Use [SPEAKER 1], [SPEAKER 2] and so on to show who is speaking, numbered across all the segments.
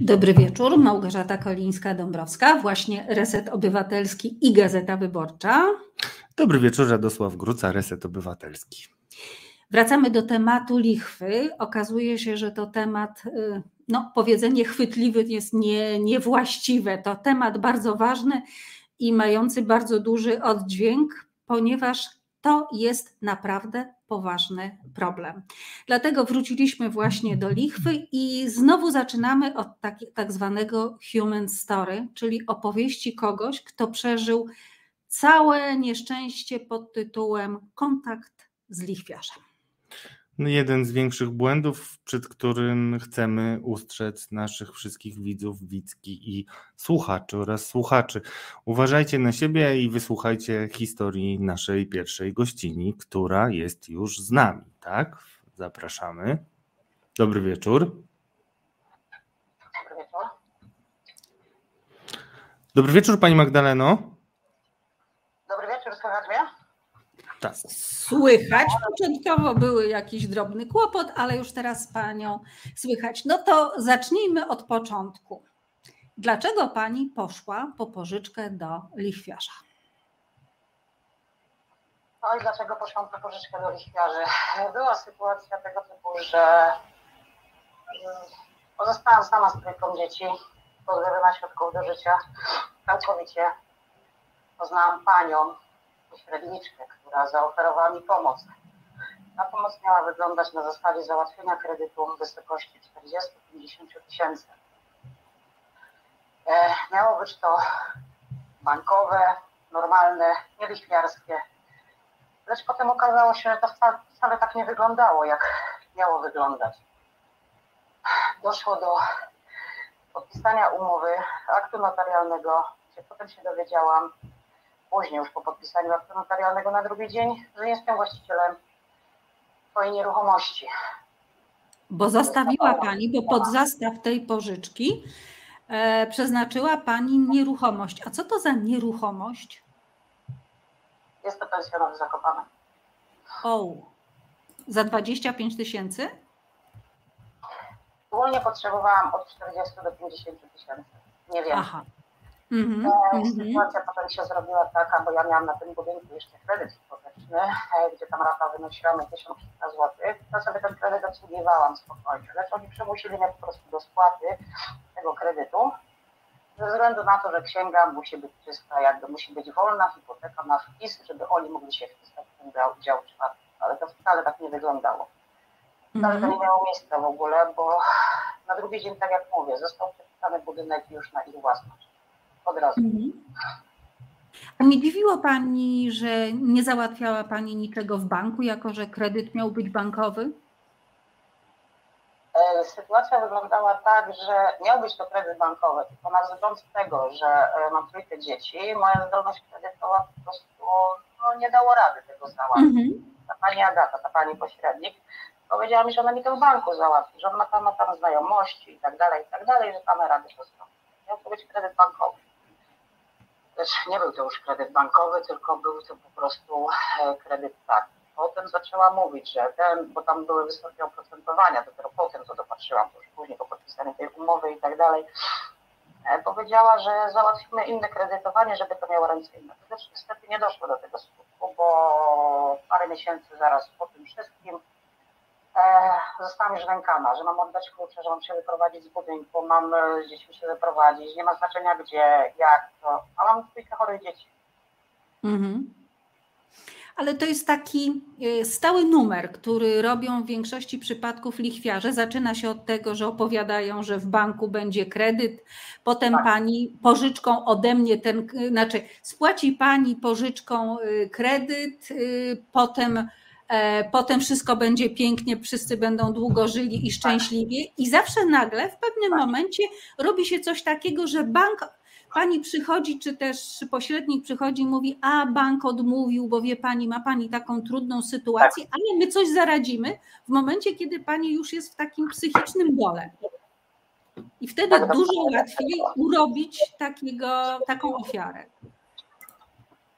[SPEAKER 1] Dobry wieczór, Małgorzata Kolińska-Dąbrowska, właśnie Reset Obywatelski i Gazeta Wyborcza.
[SPEAKER 2] Dobry wieczór, Radosław Gruca, Reset Obywatelski.
[SPEAKER 1] Wracamy do tematu lichwy. Okazuje się, że to temat, y, no powiedzenie chwytliwy jest nie, niewłaściwe. To temat bardzo ważny i mający bardzo duży oddźwięk, ponieważ to jest naprawdę poważny problem. Dlatego wróciliśmy właśnie do lichwy i znowu zaczynamy od tak, tak zwanego human story, czyli opowieści kogoś, kto przeżył całe nieszczęście pod tytułem kontakt z lichwiarzem.
[SPEAKER 2] No, jeden z większych błędów, przed którym chcemy ustrzec naszych wszystkich widzów, widzki i słuchaczy oraz słuchaczy. Uważajcie na siebie i wysłuchajcie historii naszej pierwszej gościni, która jest już z nami, tak? Zapraszamy. Dobry wieczór. Dobry wieczór. Dobry wieczór, Pani Magdaleno.
[SPEAKER 3] Dobry wieczór, słychać mnie?
[SPEAKER 1] Tak. Słychać. Początkowo były jakiś drobny kłopot, ale już teraz panią słychać. No to zacznijmy od początku. Dlaczego pani poszła po pożyczkę do lichwiarza?
[SPEAKER 3] Oj, dlaczego poszłam po pożyczkę do lichwiarzy? Była sytuacja tego typu, że pozostałam sama z trójką dzieci, pozbawiona środków do życia, całkowicie. Poznałam panią, pośredniczkę, która zaoferowała mi pomoc. Ta pomoc miała wyglądać na zasadzie załatwienia kredytu w wysokości 40-50 tysięcy. E, miało być to bankowe, normalne, nielichwiarskie. Lecz potem okazało się, że to wcale, tak nie wyglądało, jak miało wyglądać. Doszło do podpisania umowy, aktu notarialnego, gdzie potem się dowiedziałam, później już po podpisaniu aktu notarialnego na drugi dzień, że jestem właścicielem swojej nieruchomości.
[SPEAKER 1] Bo zostawiła Pani, bo pod zastaw tej pożyczki e, przeznaczyła Pani nieruchomość. A co to za nieruchomość?
[SPEAKER 3] Jest to pensjonat zakopany.
[SPEAKER 1] O, za 25 tysięcy?
[SPEAKER 3] Ogólnie potrzebowałam od 40 do 50 tysięcy. Nie wiem. Aha. Mm -hmm. Sytuacja potem się zrobiła taka, bo ja miałam na tym budynku jeszcze kredyt hipoteczny, e, gdzie tam rata wynosiła mi 1300 zł. To sobie ten kredyt obsługiwałam spokojnie, lecz oni przymusili mnie po prostu do spłaty tego kredytu, ze względu na to, że księga musi być czysta, jakby musi być wolna hipoteka na wpis, żeby oni mogli się wpisać w ten dział, dział czwarty. Ale to wcale tak nie wyglądało. Wcale mm -hmm. to nie miało miejsca w ogóle, bo na drugi dzień, tak jak mówię, został przepisany budynek już na ich własność od razu. Mhm.
[SPEAKER 1] A nie dziwiło Pani, że nie załatwiała Pani niczego w banku, jako że kredyt miał być bankowy?
[SPEAKER 3] E, sytuacja wyglądała tak, że miał być to kredyt bankowy, tylko na wzgląd tego, że e, mam trójkę dzieci, moja zdolność kredytowa po prostu no, nie dało rady tego załatwić. Mhm. Ta pani Agata, ta pani pośrednik, powiedziała mi, że ona mi to w banku załatwi, że ona tam ma tam znajomości i tak dalej, i tak dalej, że tam rady to zrobi. Miał to być kredyt bankowy też nie był to już kredyt bankowy, tylko był to po prostu e, kredyt tak. Potem zaczęła mówić, że ten, bo tam były wysokie oprocentowania, dopiero potem to dopatrzyłam, to już później po podpisaniu tej umowy i tak dalej. E, powiedziała, że załatwimy inne kredytowanie, żeby to miało ręce inne. Też niestety nie doszło do tego skutku, bo parę miesięcy zaraz po tym wszystkim zostałam już nękana, że mam oddać klucze, że mam się wyprowadzić z budynku, mam e, z dziećmi się wyprowadzić, nie ma znaczenia gdzie, jak to, a mam dwójkę chorych dzieci. Mhm.
[SPEAKER 1] Ale to jest taki e, stały numer, który robią w większości przypadków lichwiarze. Zaczyna się od tego, że opowiadają, że w banku będzie kredyt, potem tak. pani pożyczką ode mnie ten, znaczy spłaci pani pożyczką e, kredyt, potem potem wszystko będzie pięknie, wszyscy będą długo żyli i szczęśliwi. I zawsze nagle w pewnym momencie robi się coś takiego, że bank pani przychodzi, czy też pośrednik przychodzi i mówi, a bank odmówił, bo wie pani, ma pani taką trudną sytuację, tak. ale my coś zaradzimy w momencie, kiedy pani już jest w takim psychicznym dole. I wtedy dużo łatwiej urobić takiego, taką ofiarę.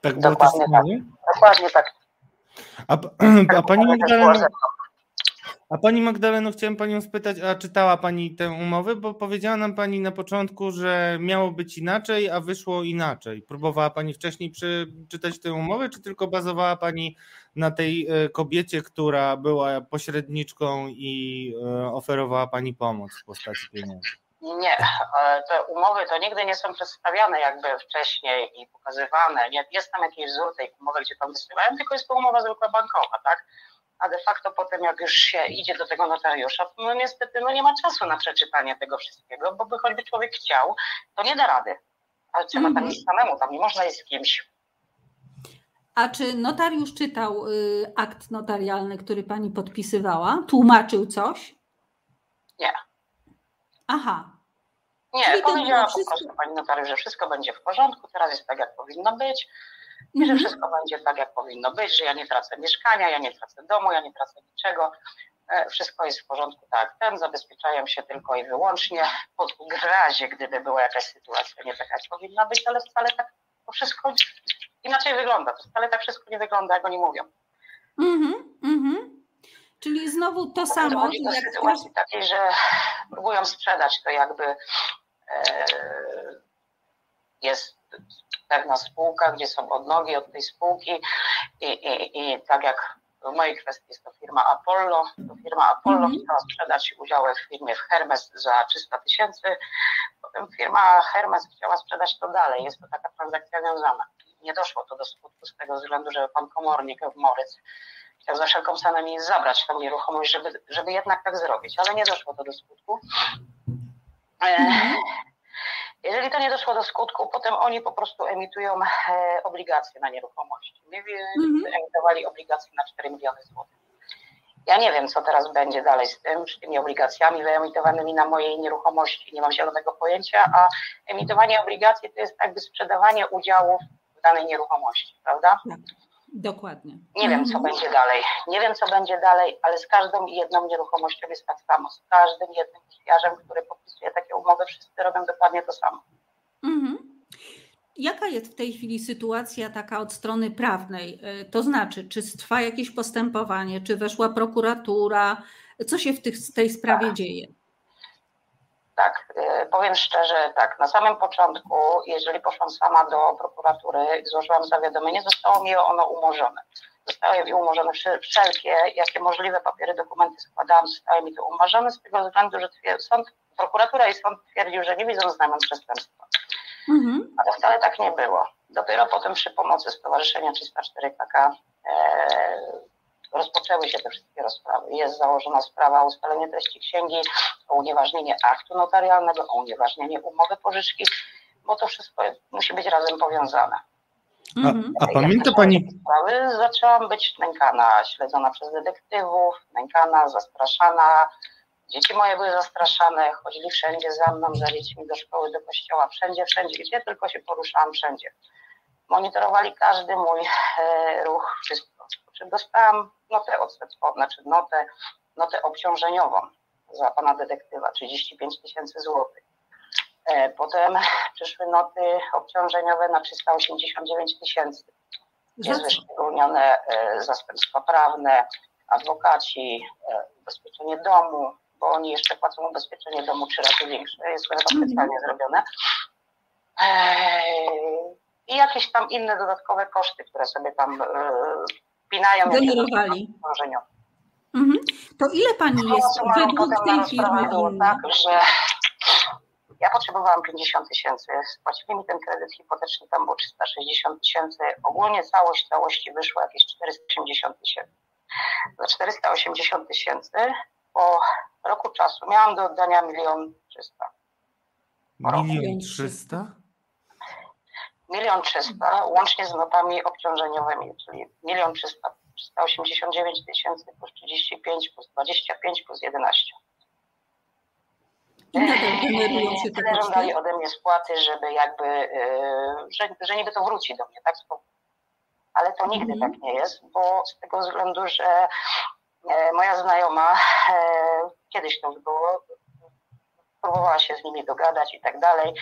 [SPEAKER 2] Tak było Dokładnie
[SPEAKER 3] tak. Dokładnie tak.
[SPEAKER 2] A, a pani Magdalena, A pani Magdaleno, chciałem panią spytać, a czytała pani tę umowę? Bo powiedziała nam pani na początku, że miało być inaczej, a wyszło inaczej. Próbowała pani wcześniej przeczytać tę umowę, czy tylko bazowała pani na tej e, kobiecie, która była pośredniczką i e, oferowała pani pomoc w postaci pieniędzy?
[SPEAKER 3] Nie, e, te umowy to nigdy nie są przedstawiane jakby wcześniej i pokazywane. Nie, jest tam jakiś wzór tej umowy, gdzie tam wysyłają, tylko jest to umowa zwykła bankowa, tak? A de facto potem, jak już się idzie do tego notariusza, no niestety no nie ma czasu na przeczytanie tego wszystkiego, bo by choćby człowiek chciał, to nie da rady. Ale trzeba mm -hmm. tam iść samemu, tam nie można iść z kimś.
[SPEAKER 1] A czy notariusz czytał y, akt notarialny, który pani podpisywała? Tłumaczył coś?
[SPEAKER 3] Nie.
[SPEAKER 1] Aha.
[SPEAKER 3] Nie, powiedziała po prostu pani notariusz, że wszystko będzie w porządku, teraz jest tak, jak powinno być i że mhm. wszystko będzie tak, jak powinno być, że ja nie tracę mieszkania, ja nie tracę domu, ja nie tracę niczego. E, wszystko jest w porządku tak ten, zabezpieczają się tylko i wyłącznie pod razie, gdyby była jakaś sytuacja nie taka, jak powinna być, ale wcale tak to wszystko inaczej wygląda. To wcale tak wszystko nie wygląda, jak oni mówią.
[SPEAKER 1] Mhm, mhm. Czyli znowu to samo.
[SPEAKER 3] Do jak sytuacji takiej, że próbują sprzedać to jakby jest pewna spółka, gdzie są odnogi od tej spółki i, i, i tak jak w mojej kwestii jest to firma Apollo, to firma Apollo mm -hmm. chciała sprzedać udziały w firmie w Hermes za 300 tysięcy, potem firma Hermes chciała sprzedać to dalej, jest to taka transakcja wiązana. Nie doszło to do skutku z tego względu, że pan komornik w Moryc chciał za wszelką cenę mi zabrać tą nieruchomość, żeby, żeby jednak tak zrobić, ale nie doszło to do skutku. Mm -hmm. Jeżeli to nie doszło do skutku, potem oni po prostu emitują e, obligacje na nieruchomości. Mhm. emitowali obligacje na 4 miliony złotych. Ja nie wiem, co teraz będzie dalej z tym, z tymi obligacjami wyemitowanymi na mojej nieruchomości. Nie mam zielonego pojęcia, a emitowanie obligacji to jest jakby sprzedawanie udziałów w danej nieruchomości, prawda?
[SPEAKER 1] Dokładnie.
[SPEAKER 3] Nie wiem, co mhm. będzie dalej. Nie wiem, co będzie dalej, ale z każdą jedną nieruchomością jest tak samo. Z każdym jednym lichwiarzem, który podpisuje takie umowy, wszyscy robią dokładnie to samo.
[SPEAKER 1] Mhm. Jaka jest w tej chwili sytuacja taka od strony prawnej? E, to znaczy, czy trwa jakieś postępowanie, czy weszła prokuratura? Co się w tych, tej sprawie tak. dzieje?
[SPEAKER 3] Tak, y, powiem szczerze, tak, na samym początku, jeżeli poszłam sama do prokuratury i złożyłam zawiadomienie, zostało mi ono umorzone. Zostały mi umorzone wszelkie, jakie możliwe papiery, dokumenty składałam, zostały mi to umorzone z tego względu, że sąd, prokuratura i sąd twierdził, że nie widzą znamion przestępstwa. Mhm. Ale wcale tak nie było. Dopiero potem przy pomocy Stowarzyszenia 304 KK e, rozpoczęły się te wszystkie rozprawy. Jest założona sprawa o ustalenie treści księgi, o unieważnienie aktu notarialnego, o unieważnienie umowy pożyczki, bo to wszystko musi być razem powiązane.
[SPEAKER 2] A, mhm. a pamięta Pani...
[SPEAKER 3] Sprawy zaczęłam być nękana, śledzona przez detektywów, nękana, zastraszana. Dzieci moje były zastraszane, chodzili wszędzie za mną, za dziećmi do szkoły, do kościoła, wszędzie, wszędzie, gdzie tylko się poruszałam, wszędzie. Monitorowali każdy mój e, ruch, wszystko. Czy dostałam notę odsetową, znaczy notę, notę obciążeniową za pana detektywa, 35 tysięcy złotych. E, potem przyszły noty obciążeniowe na 389 tysięcy. Jest wyszczególnione e, zastępstwa prawne, adwokaci, e, ubezpieczenie domu, bo oni jeszcze płacą ubezpieczenie domu trzy razy większe. Jest chyba mhm. specjalnie zrobione. I jakieś tam inne dodatkowe koszty, które sobie tam wpinają.
[SPEAKER 1] Generowali. Mhm. To ile pani no, jest według tej firmy?
[SPEAKER 3] Było tak, że ja potrzebowałam 50 tysięcy. Spłacili mi ten kredyt hipoteczny, tam było 360 tysięcy. Ogólnie całość całości wyszło jakieś 480 tysięcy. Za 480 tysięcy po roku czasu miałam do oddania milion trzysta.
[SPEAKER 2] Milion trzysta?
[SPEAKER 3] Milion trzysta, łącznie z notami obciążeniowymi, czyli milion trzysta, 389 tysięcy plus 35 plus 25 plus 11.
[SPEAKER 1] I
[SPEAKER 3] Tyle żądali ode mnie spłaty, żeby jakby, yy, że, że niby to wróci do mnie, tak? Ale to nigdy mm. tak nie jest, bo z tego względu, że e, moja znajoma e, kiedyś to już było, próbowała się z nimi dogadać i tak dalej,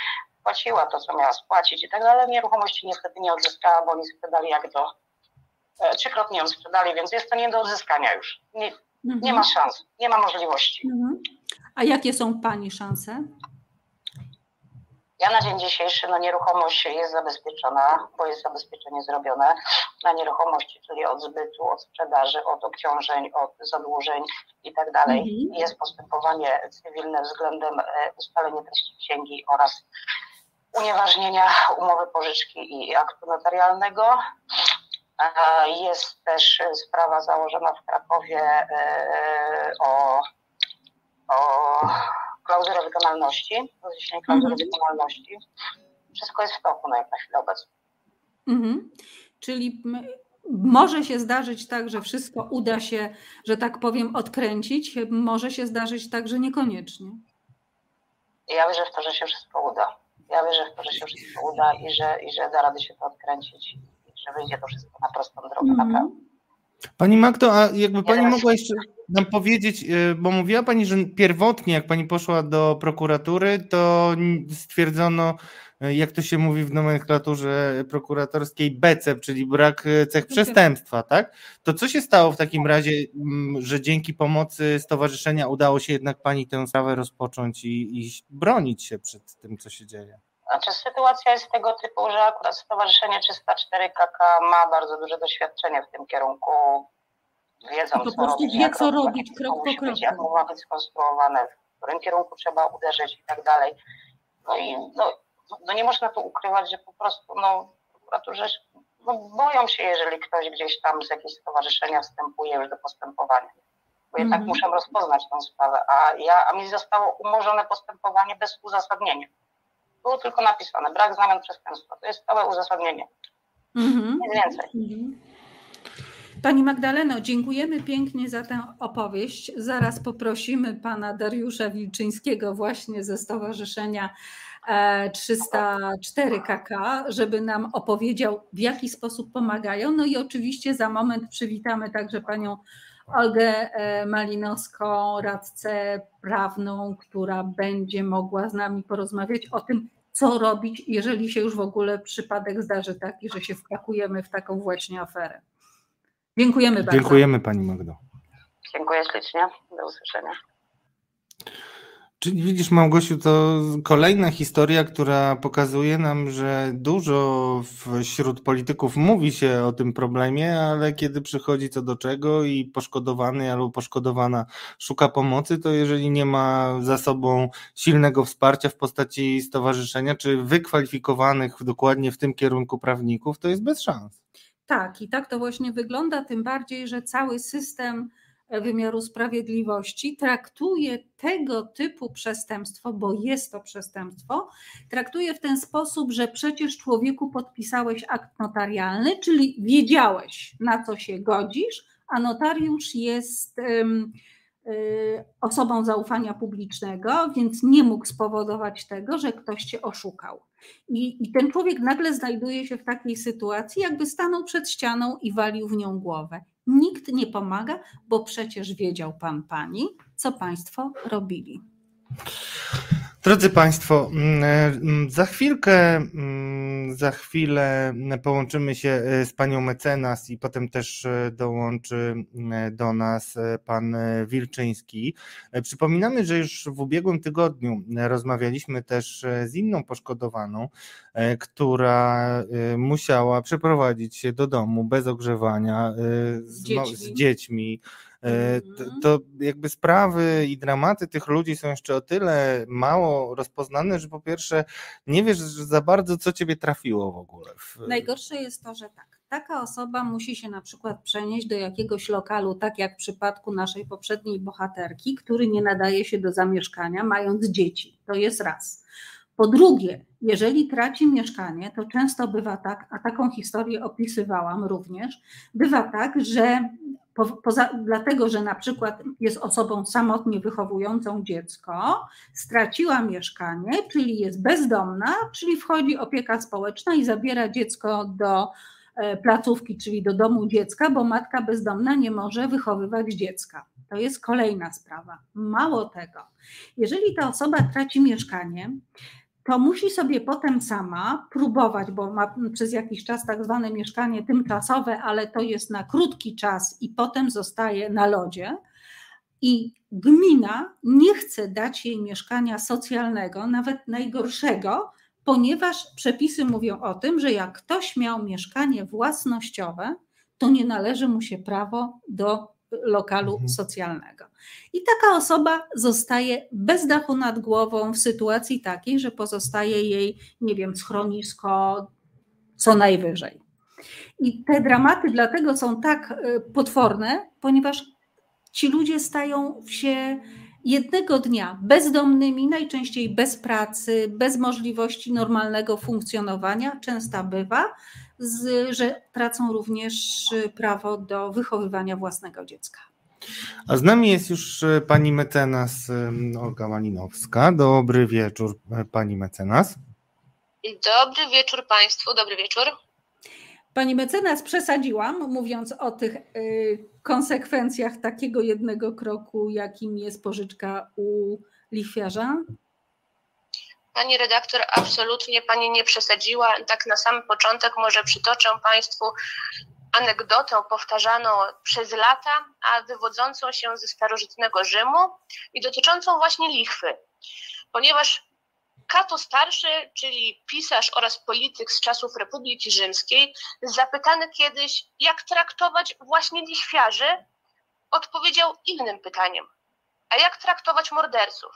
[SPEAKER 3] płaciła to, co miała spłacić i tak dalej, nieruchomości niestety nie odzyskała, bo oni sprzedali jak do, e, trzykrotnie ją sprzedali, więc jest to nie do odzyskania już. Nie, Mhm. Nie ma szans, nie ma możliwości. Mhm.
[SPEAKER 1] A jakie są Pani szanse?
[SPEAKER 3] Ja na dzień dzisiejszy no, nieruchomość jest zabezpieczona, bo jest zabezpieczenie zrobione na nieruchomości, czyli od zbytu, od sprzedaży, od obciążeń, od zadłużeń i tak dalej. Mhm. Jest postępowanie cywilne względem e, ustalenia treści księgi oraz unieważnienia umowy pożyczki i aktu notarialnego. Jest też sprawa założona w Krakowie e, o, o klauzulę wykonalności, rozliczenie klauzury mhm. wykonalności. Wszystko jest w toku na, na chwilę obecną.
[SPEAKER 1] Mhm. Czyli może się zdarzyć tak, że wszystko uda się, że tak powiem, odkręcić. Może się zdarzyć tak, że niekoniecznie.
[SPEAKER 3] Ja wierzę w to, że się wszystko uda. Ja wierzę w to, że się wszystko uda i że, i że da rady się to odkręcić i że wyjdzie to wszystko na prostą drogę, mm. naprawdę.
[SPEAKER 2] Pani Magdo, a jakby Pani mogła jeszcze nam powiedzieć, y, bo mówiła Pani, że pierwotnie jak Pani poszła do prokuratury, to stwierdzono, jak to się mówi w nomenklaturze prokuratorskiej, BECEP, czyli brak y, cech przestępstwa, tak? To co się stało w takim razie, mm, że dzięki pomocy stowarzyszenia udało się jednak Pani tę sprawę rozpocząć i, i bronić się przed tym, co się dzieje?
[SPEAKER 3] Znaczy sytuacja jest tego typu, że akurat Stowarzyszenie 304 KK ma bardzo duże doświadczenie w tym kierunku. Wiedzą,
[SPEAKER 1] po co robić, wie, co robić krok po kroku.
[SPEAKER 3] Jak ma być skonstruowane, w którym kierunku trzeba uderzyć i tak dalej. No i no, no nie można tu ukrywać, że po prostu no, prokuraturze no, boją się, jeżeli ktoś gdzieś tam z jakiegoś stowarzyszenia wstępuje już do postępowania. Bo jednak mm -hmm. muszę rozpoznać tę sprawę, a, ja, a mi zostało umorzone postępowanie bez uzasadnienia. Było tylko napisane, brak znamion przestępstwa. To jest całe uzasadnienie. Mhm. Nic więcej. Mhm.
[SPEAKER 1] Pani Magdaleno, dziękujemy pięknie za tę opowieść. Zaraz poprosimy pana Dariusza Wilczyńskiego właśnie ze Stowarzyszenia 304 e, KK, żeby nam opowiedział, w jaki sposób pomagają. No i oczywiście za moment przywitamy także panią Olgę e, Malinowską, radcę prawną, która będzie mogła z nami porozmawiać o tym, co robić, jeżeli się już w ogóle przypadek zdarzy taki, że się wpakujemy w taką właśnie aferę. Dziękujemy bardzo.
[SPEAKER 2] Dziękujemy Pani Magdo.
[SPEAKER 3] Dziękuję ślicznie. Do usłyszenia.
[SPEAKER 2] Czyli widzisz, Małgosiu, to kolejna historia, która pokazuje nam, że dużo wśród polityków mówi się o tym problemie, ale kiedy przychodzi co do czego i poszkodowany albo poszkodowana szuka pomocy, to jeżeli nie ma za sobą silnego wsparcia w postaci stowarzyszenia czy wykwalifikowanych dokładnie w tym kierunku prawników, to jest bez szans.
[SPEAKER 1] Tak, i tak to właśnie wygląda, tym bardziej, że cały system wymiaru sprawiedliwości traktuje tego typu przestępstwo, bo jest to przestępstwo, traktuje w ten sposób, że przecież człowieku podpisałeś akt notarialny, czyli wiedziałeś, na co się godzisz, a notariusz jest y, osobą zaufania publicznego, więc nie mógł spowodować tego, że ktoś cię oszukał. I, I, ten człowiek nagle znajduje się w takiej sytuacji, jakby stanął przed ścianą i walił w nią głowę. Nikt nie pomaga, bo przecież wiedział pan pani, co państwo robili.
[SPEAKER 2] Drodzy Państwo, mm, mm, za chwilkę, mm, za chwilę połączymy się e, z panią mecenas i potem też e, dołączy do nas e, pan Wilczyński. Przypominamy, że już w ubiegłym tygodniu rozmawialiśmy też z inną poszkodowaną, która musiała przeprowadzić się do domu bez ogrzewania z dziećmi. Z dziećmi E. to jakby sprawy i dramaty tych ludzi są jeszcze o tyle mało rozpoznane, że po pierwsze nie wiesz za bardzo, co ciebie trafiło w ogóle.
[SPEAKER 1] Najgorsze jest to, że tak. Taka osoba musi się na przykład przenieść do jakiegoś lokalu, tak jak w przypadku naszej poprzedniej bohaterki, który nie nadaje się do zamieszkania, mając dzieci. To jest raz. Po drugie, jeżeli traci mieszkanie, to często bywa tak, a taką historię opisywałam również, bywa tak, że po, poza, dlatego, że na przykład jest osobą samotnie wychowującą dziecko, straciła mieszkanie, czyli jest bezdomna, czyli wchodzi opieka społeczna i zabiera dziecko do e, placówki, czyli do domu dziecka, bo matka bezdomna nie może wychowywać dziecka. To jest kolejna sprawa. Mało tego, jeżeli ta osoba traci mieszkanie, to musi sobie potem sama próbować, bo ma przez jakiś czas tak zwane mieszkanie tymczasowe, ale to jest na krótki czas i potem zostaje na lodzie. i gmina nie chce dać jej mieszkania socjalnego, nawet najgorszego, ponieważ przepisy mówią o tym, że jak ktoś miał mieszkanie własnościowe, to nie należy mu się prawo do lokalu mhm. socjalnego. I taka osoba zostaje bez dachu nad głową w sytuacji takiej, że pozostaje jej, nie wiem, schronisko co najwyżej. I te dramaty dlatego są tak e, potworne, ponieważ ci ludzie stają się jednego dnia bezdomnymi, najczęściej bez pracy, bez możliwości normalnego funkcjonowania. Często bywa, że tracą również prawo do wychowywania własnego dziecka.
[SPEAKER 2] A z nami jest już e, pani mecenas Olga Malinowska. Dobry wieczór, e, pani mecenas.
[SPEAKER 4] Dobry wieczór Państwu, dobry wieczór.
[SPEAKER 1] Pani mecenas, przesadziłam, mówiąc o tych y, konsekwencjach takiego jednego kroku, jakim jest pożyczka u lichwiarza?
[SPEAKER 4] Pani redaktor, absolutnie Pani nie przesadziła. Tak na sam początek może przytoczę Państwu anegdotę powtarzaną przez lata, a wywodzącą się ze starożytnego Rzymu i dotyczącą właśnie lichwy. Ponieważ Kato Starszy, czyli pisarz oraz polityk z czasów Republiki Rzymskiej, zapytany kiedyś, jak traktować właśnie lichwiarzy, odpowiedział innym pytaniem: A jak traktować morderców?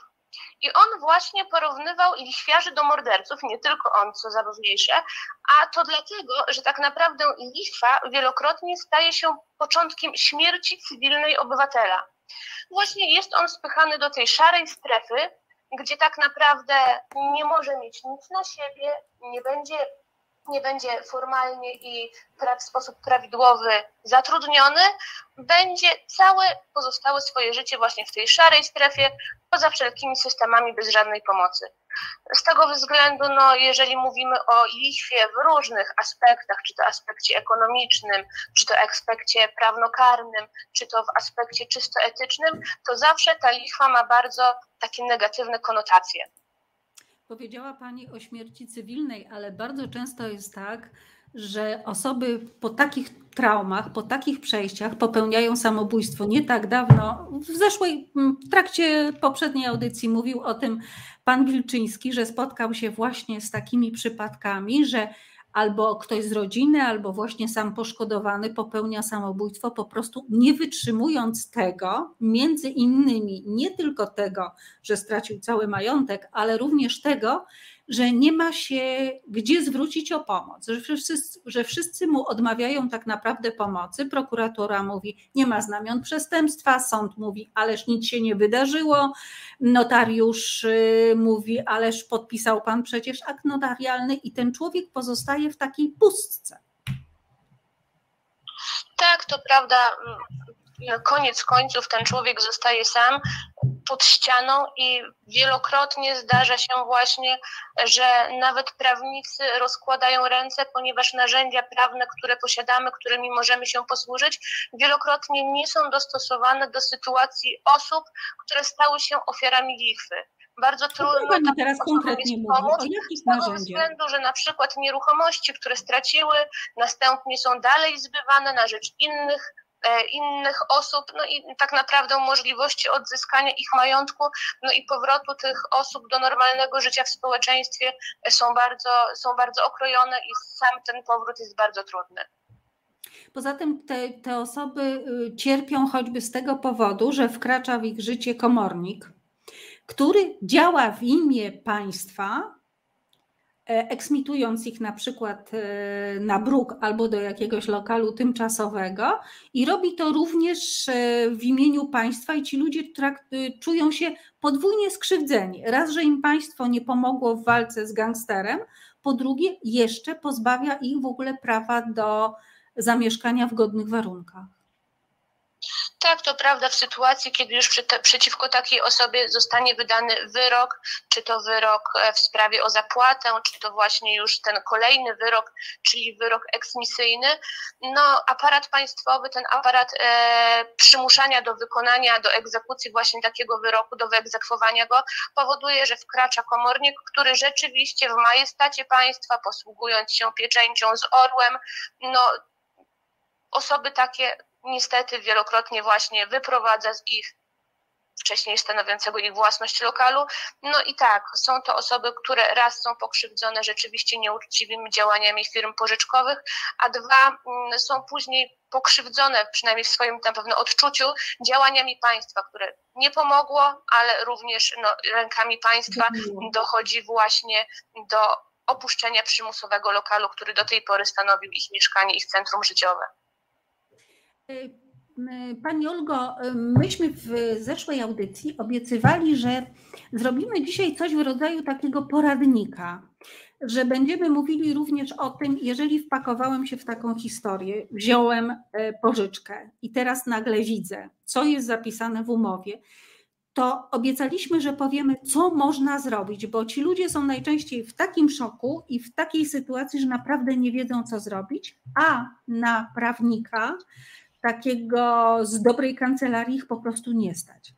[SPEAKER 4] I on właśnie porównywał lichwiarzy do morderców, nie tylko on, co zabawniejsze, a to dlatego, że tak naprawdę lichwa wielokrotnie staje się początkiem śmierci cywilnej obywatela. Właśnie jest on spychany do tej szarej strefy, gdzie tak naprawdę nie może mieć nic na siebie, nie będzie, nie będzie formalnie i w sposób prawidłowy zatrudniony, będzie całe pozostałe swoje życie właśnie w tej szarej strefie, poza wszelkimi systemami bez żadnej pomocy. Z tego względu, no, jeżeli mówimy o lichwie w różnych aspektach, czy to aspekcie ekonomicznym, czy to aspekcie prawnokarnym, czy to w aspekcie czysto etycznym, to zawsze ta lichwa ma bardzo takie negatywne konotacje.
[SPEAKER 1] Powiedziała Pani o śmierci cywilnej, ale bardzo często jest tak, że osoby po takich traumach, po takich przejściach popełniają samobójstwo. Nie tak dawno, w zeszłej, w trakcie poprzedniej audycji mówił o tym pan Wilczyński, że spotkał się właśnie z takimi przypadkami, że albo ktoś z rodziny, albo właśnie sam poszkodowany popełnia samobójstwo, po prostu nie wytrzymując tego, między innymi nie tylko tego, że stracił cały majątek, ale również tego, że nie ma się gdzie zwrócić o pomoc, że wszyscy, że wszyscy mu odmawiają tak naprawdę pomocy. Prokuratura mówi, nie ma znamion przestępstwa, sąd mówi, ależ nic się nie wydarzyło, notariusz y, mówi, ależ podpisał pan przecież akt notarialny i ten człowiek pozostaje w takiej pustce.
[SPEAKER 4] Tak, to prawda. Koniec końców ten człowiek zostaje sam pod ścianą i wielokrotnie zdarza się właśnie, że nawet prawnicy rozkładają ręce, ponieważ narzędzia prawne, które posiadamy, którymi możemy się posłużyć, wielokrotnie nie są dostosowane do sytuacji osób, które stały się ofiarami lichwy. Bardzo trudno
[SPEAKER 1] Pani teraz konkretnie pomóc,
[SPEAKER 4] z tego względu, że na przykład nieruchomości, które straciły, następnie są dalej zbywane na rzecz innych innych osób, no i tak naprawdę możliwości odzyskania ich majątku, no i powrotu tych osób do normalnego życia w społeczeństwie są bardzo, są bardzo okrojone i sam ten powrót jest bardzo trudny.
[SPEAKER 1] Poza tym te, te osoby y, cierpią choćby z tego powodu, że wkracza w ich życie komornik, który działa w imię państwa, E, eksmitując ich na przykład e, na bruk albo do jakiegoś lokalu tymczasowego i robi to również e, w imieniu państwa i ci ludzie czują się podwójnie skrzywdzeni. Raz, że im państwo nie pomogło w walce z gangsterem, po drugie jeszcze pozbawia ich w ogóle prawa do zamieszkania w godnych warunkach.
[SPEAKER 4] Tak, to prawda, w sytuacji, kiedy już przeciwko takiej osobie zostanie wydany wyrok, czy to wyrok e, w sprawie o zapłatę, czy to właśnie już ten kolejny wyrok, czyli wyrok eksmisyjny, no aparat państwowy, ten aparat e, przymuszania do wykonania, do egzekucji właśnie takiego wyroku, do wyegzekwowania go, powoduje, że wkracza komornik, który rzeczywiście w majestacie państwa, posługując się pieczęcią z orłem, no osoby takie niestety wielokrotnie właśnie wyprowadza z ich wcześniej stanowiącego ich własność lokalu. No i tak, są to osoby, które raz są pokrzywdzone rzeczywiście nieuczciwymi działaniami firm pożyczkowych, a dwa mm, są później pokrzywdzone, przynajmniej w swoim na pewno odczuciu, działaniami państwa, które nie pomogło, ale również no, rękami państwa dochodzi właśnie do opuszczenia przymusowego lokalu, który do tej pory stanowił ich mieszkanie, ich centrum życiowe.
[SPEAKER 1] Y, Pani Olgo, myśmy w zeszłej audycji obiecywali, że zrobimy dzisiaj coś w rodzaju takiego poradnika, że będziemy mówili również o tym, jeżeli wpakowałem się w taką historię, wziąłem pożyczkę i teraz nagle widzę, co jest zapisane w umowie, to obiecaliśmy, że powiemy, co można zrobić, bo ci ludzie są najczęściej w takim szoku i w takiej sytuacji, że naprawdę nie wiedzą, co zrobić, a na prawnika takiego z dobrej kancelarii ich po prostu nie stać.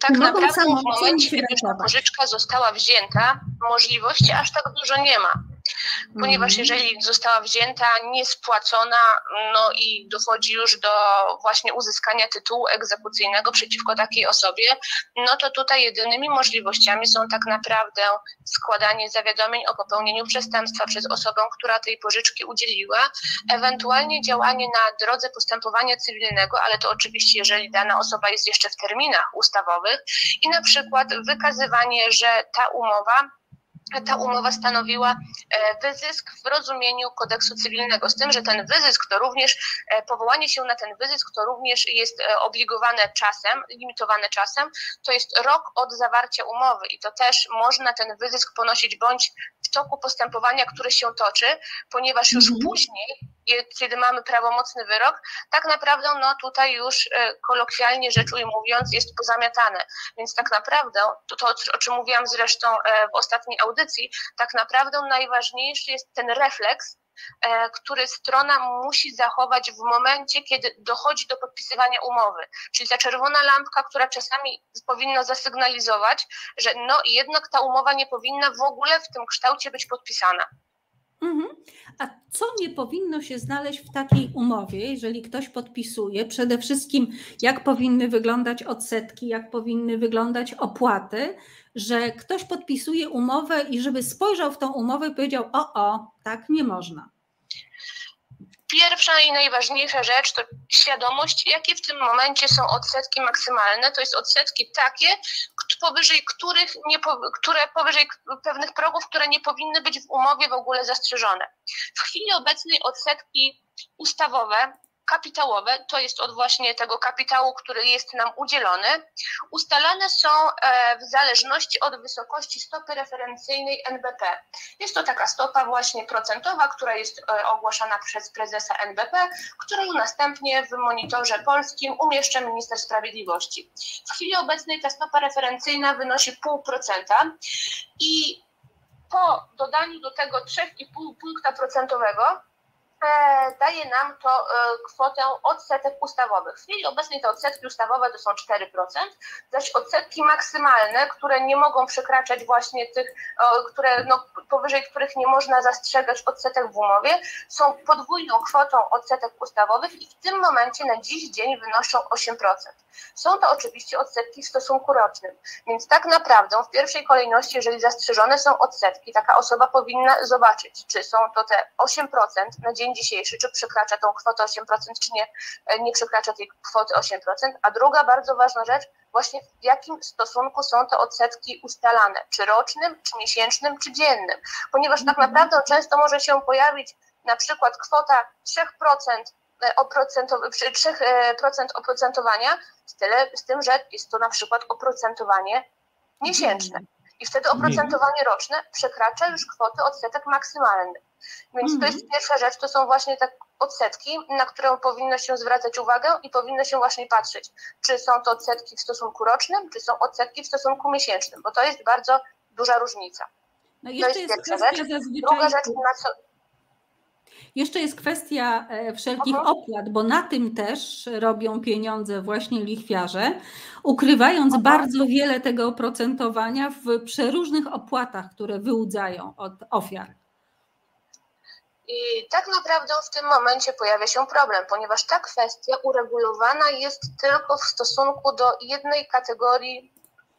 [SPEAKER 4] Tak naprawdę w momencie, kiedy ta pożyczka została wzięta, możliwości aż tak dużo nie ma ponieważ mhm. jeżeli została wzięta, niespłacona, no i dochodzi już do właśnie uzyskania tytułu egzekucyjnego przeciwko takiej osobie, no to tutaj jedynymi możliwościami są tak naprawdę składanie zawiadomień o popełnieniu przestępstwa przez osobę, która tej pożyczki udzieliła, ewentualnie działanie na drodze postępowania cywilnego, ale to oczywiście jeżeli dana osoba jest jeszcze w terminach ustawowych i na przykład wykazywanie, że ta umowa ta umowa stanowiła e, wyzysk w rozumieniu kodeksu cywilnego, z tym, że ten wyzysk to również, e, powołanie się na ten wyzysk to również jest e, obligowane czasem, limitowane czasem, to jest rok od zawarcia umowy i to też można ten wyzysk ponosić bądź w toku postępowania, które się toczy, ponieważ już mhm. później kiedy mamy prawomocny wyrok, tak naprawdę no tutaj już e, kolokwialnie rzecz ujmując jest pozamiatane. Więc tak naprawdę, to, to o czym mówiłam zresztą e, w ostatniej audycji, tak naprawdę najważniejszy jest ten refleks, e, który strona musi zachować w momencie, kiedy dochodzi do podpisywania umowy. Czyli ta czerwona lampka, która czasami powinna zasygnalizować, że no jednak ta umowa nie powinna w ogóle w tym kształcie być podpisana.
[SPEAKER 1] Mhm. A co nie powinno się znaleźć w takiej umowie, jeżeli ktoś podpisuje? Przede wszystkim, jak powinny wyglądać odsetki, jak powinny wyglądać opłaty, że ktoś podpisuje umowę i żeby spojrzał w tą umowę i powiedział: O, o, tak nie można.
[SPEAKER 4] Pierwsza i najważniejsza rzecz to świadomość, jakie w tym momencie są odsetki maksymalne. To jest odsetki takie, powyżej których nie, które powyżej pewnych progów, które nie powinny być w umowie w ogóle zastrzeżone. W chwili obecnej odsetki ustawowe kapitałowe, to jest od właśnie tego kapitału, który jest nam udzielony, ustalane są e, w zależności od wysokości stopy referencyjnej NBP. Jest to taka stopa właśnie procentowa, która jest e, ogłaszana przez prezesa NBP, którą następnie w monitorze polskim umieszcza minister sprawiedliwości. W chwili obecnej ta stopa referencyjna wynosi 0,5% i po dodaniu do tego 3,5 punkta procentowego daje nam to e, kwotę odsetek ustawowych. W chwili obecnej te odsetki ustawowe to są 4%, zaś odsetki maksymalne, które nie mogą przekraczać właśnie tych, które, no, powyżej których nie można zastrzegać odsetek w umowie, są podwójną kwotą odsetek ustawowych i w tym momencie na dziś dzień wynoszą 8%. Są to oczywiście odsetki w stosunku rocznym, więc tak naprawdę w pierwszej kolejności, jeżeli zastrzeżone są odsetki, taka osoba powinna zobaczyć, czy są to te 8% na dzień dzisiejszy, czy przekracza tą kwotę 8%, czy nie, e, nie przekracza tej kwoty 8%. A druga bardzo ważna rzecz, właśnie w jakim stosunku są te odsetki ustalane, czy rocznym, czy miesięcznym, czy dziennym, ponieważ tak mhm. naprawdę często może się pojawić na przykład kwota 3% oprocentow- 3% oprocentowania, z, tyle, z tym, że jest to na przykład oprocentowanie miesięczne. I wtedy oprocentowanie roczne przekracza już kwotę odsetek maksymalny. Więc to jest mhm. pierwsza rzecz, to są właśnie te odsetki, na które powinno się zwracać uwagę i powinno się właśnie patrzeć, czy są to odsetki w stosunku rocznym, czy są odsetki w stosunku miesięcznym, bo to jest bardzo duża różnica.
[SPEAKER 1] No to jest, jest pierwsza rzecz. Zazwyczaj... Druga rzecz, na co, jeszcze jest kwestia e, wszelkich opłat, bo na tym też robią pieniądze właśnie lichwiarze, ukrywając bardzo wiele tego oprocentowania w przeróżnych opłatach, które wyłudzają od ofiar.
[SPEAKER 4] I tak naprawdę w tym momencie pojawia się problem, ponieważ ta kwestia uregulowana jest tylko w stosunku do jednej kategorii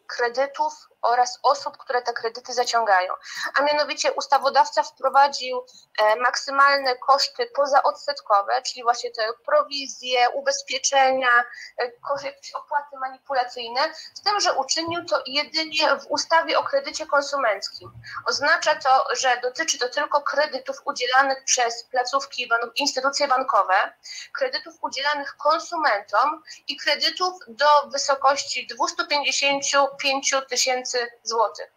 [SPEAKER 4] kredytów oraz osób, które te kredyty zaciągają. A mianowicie ustawodawca wprowadził e, maksymalne koszty pozaodsetkowe, czyli właśnie te prowizje, ubezpieczenia, e, jakieś opłaty manipulacyjne, z tym, że uczynił to jedynie w ustawie o kredycie konsumenckim. Oznacza to, że dotyczy to tylko kredytów udzielanych przez placówki, instytucje bankowe, kredytów udzielanych konsumentom i kredytów do wysokości 255 tysięcy tysięcy złotych.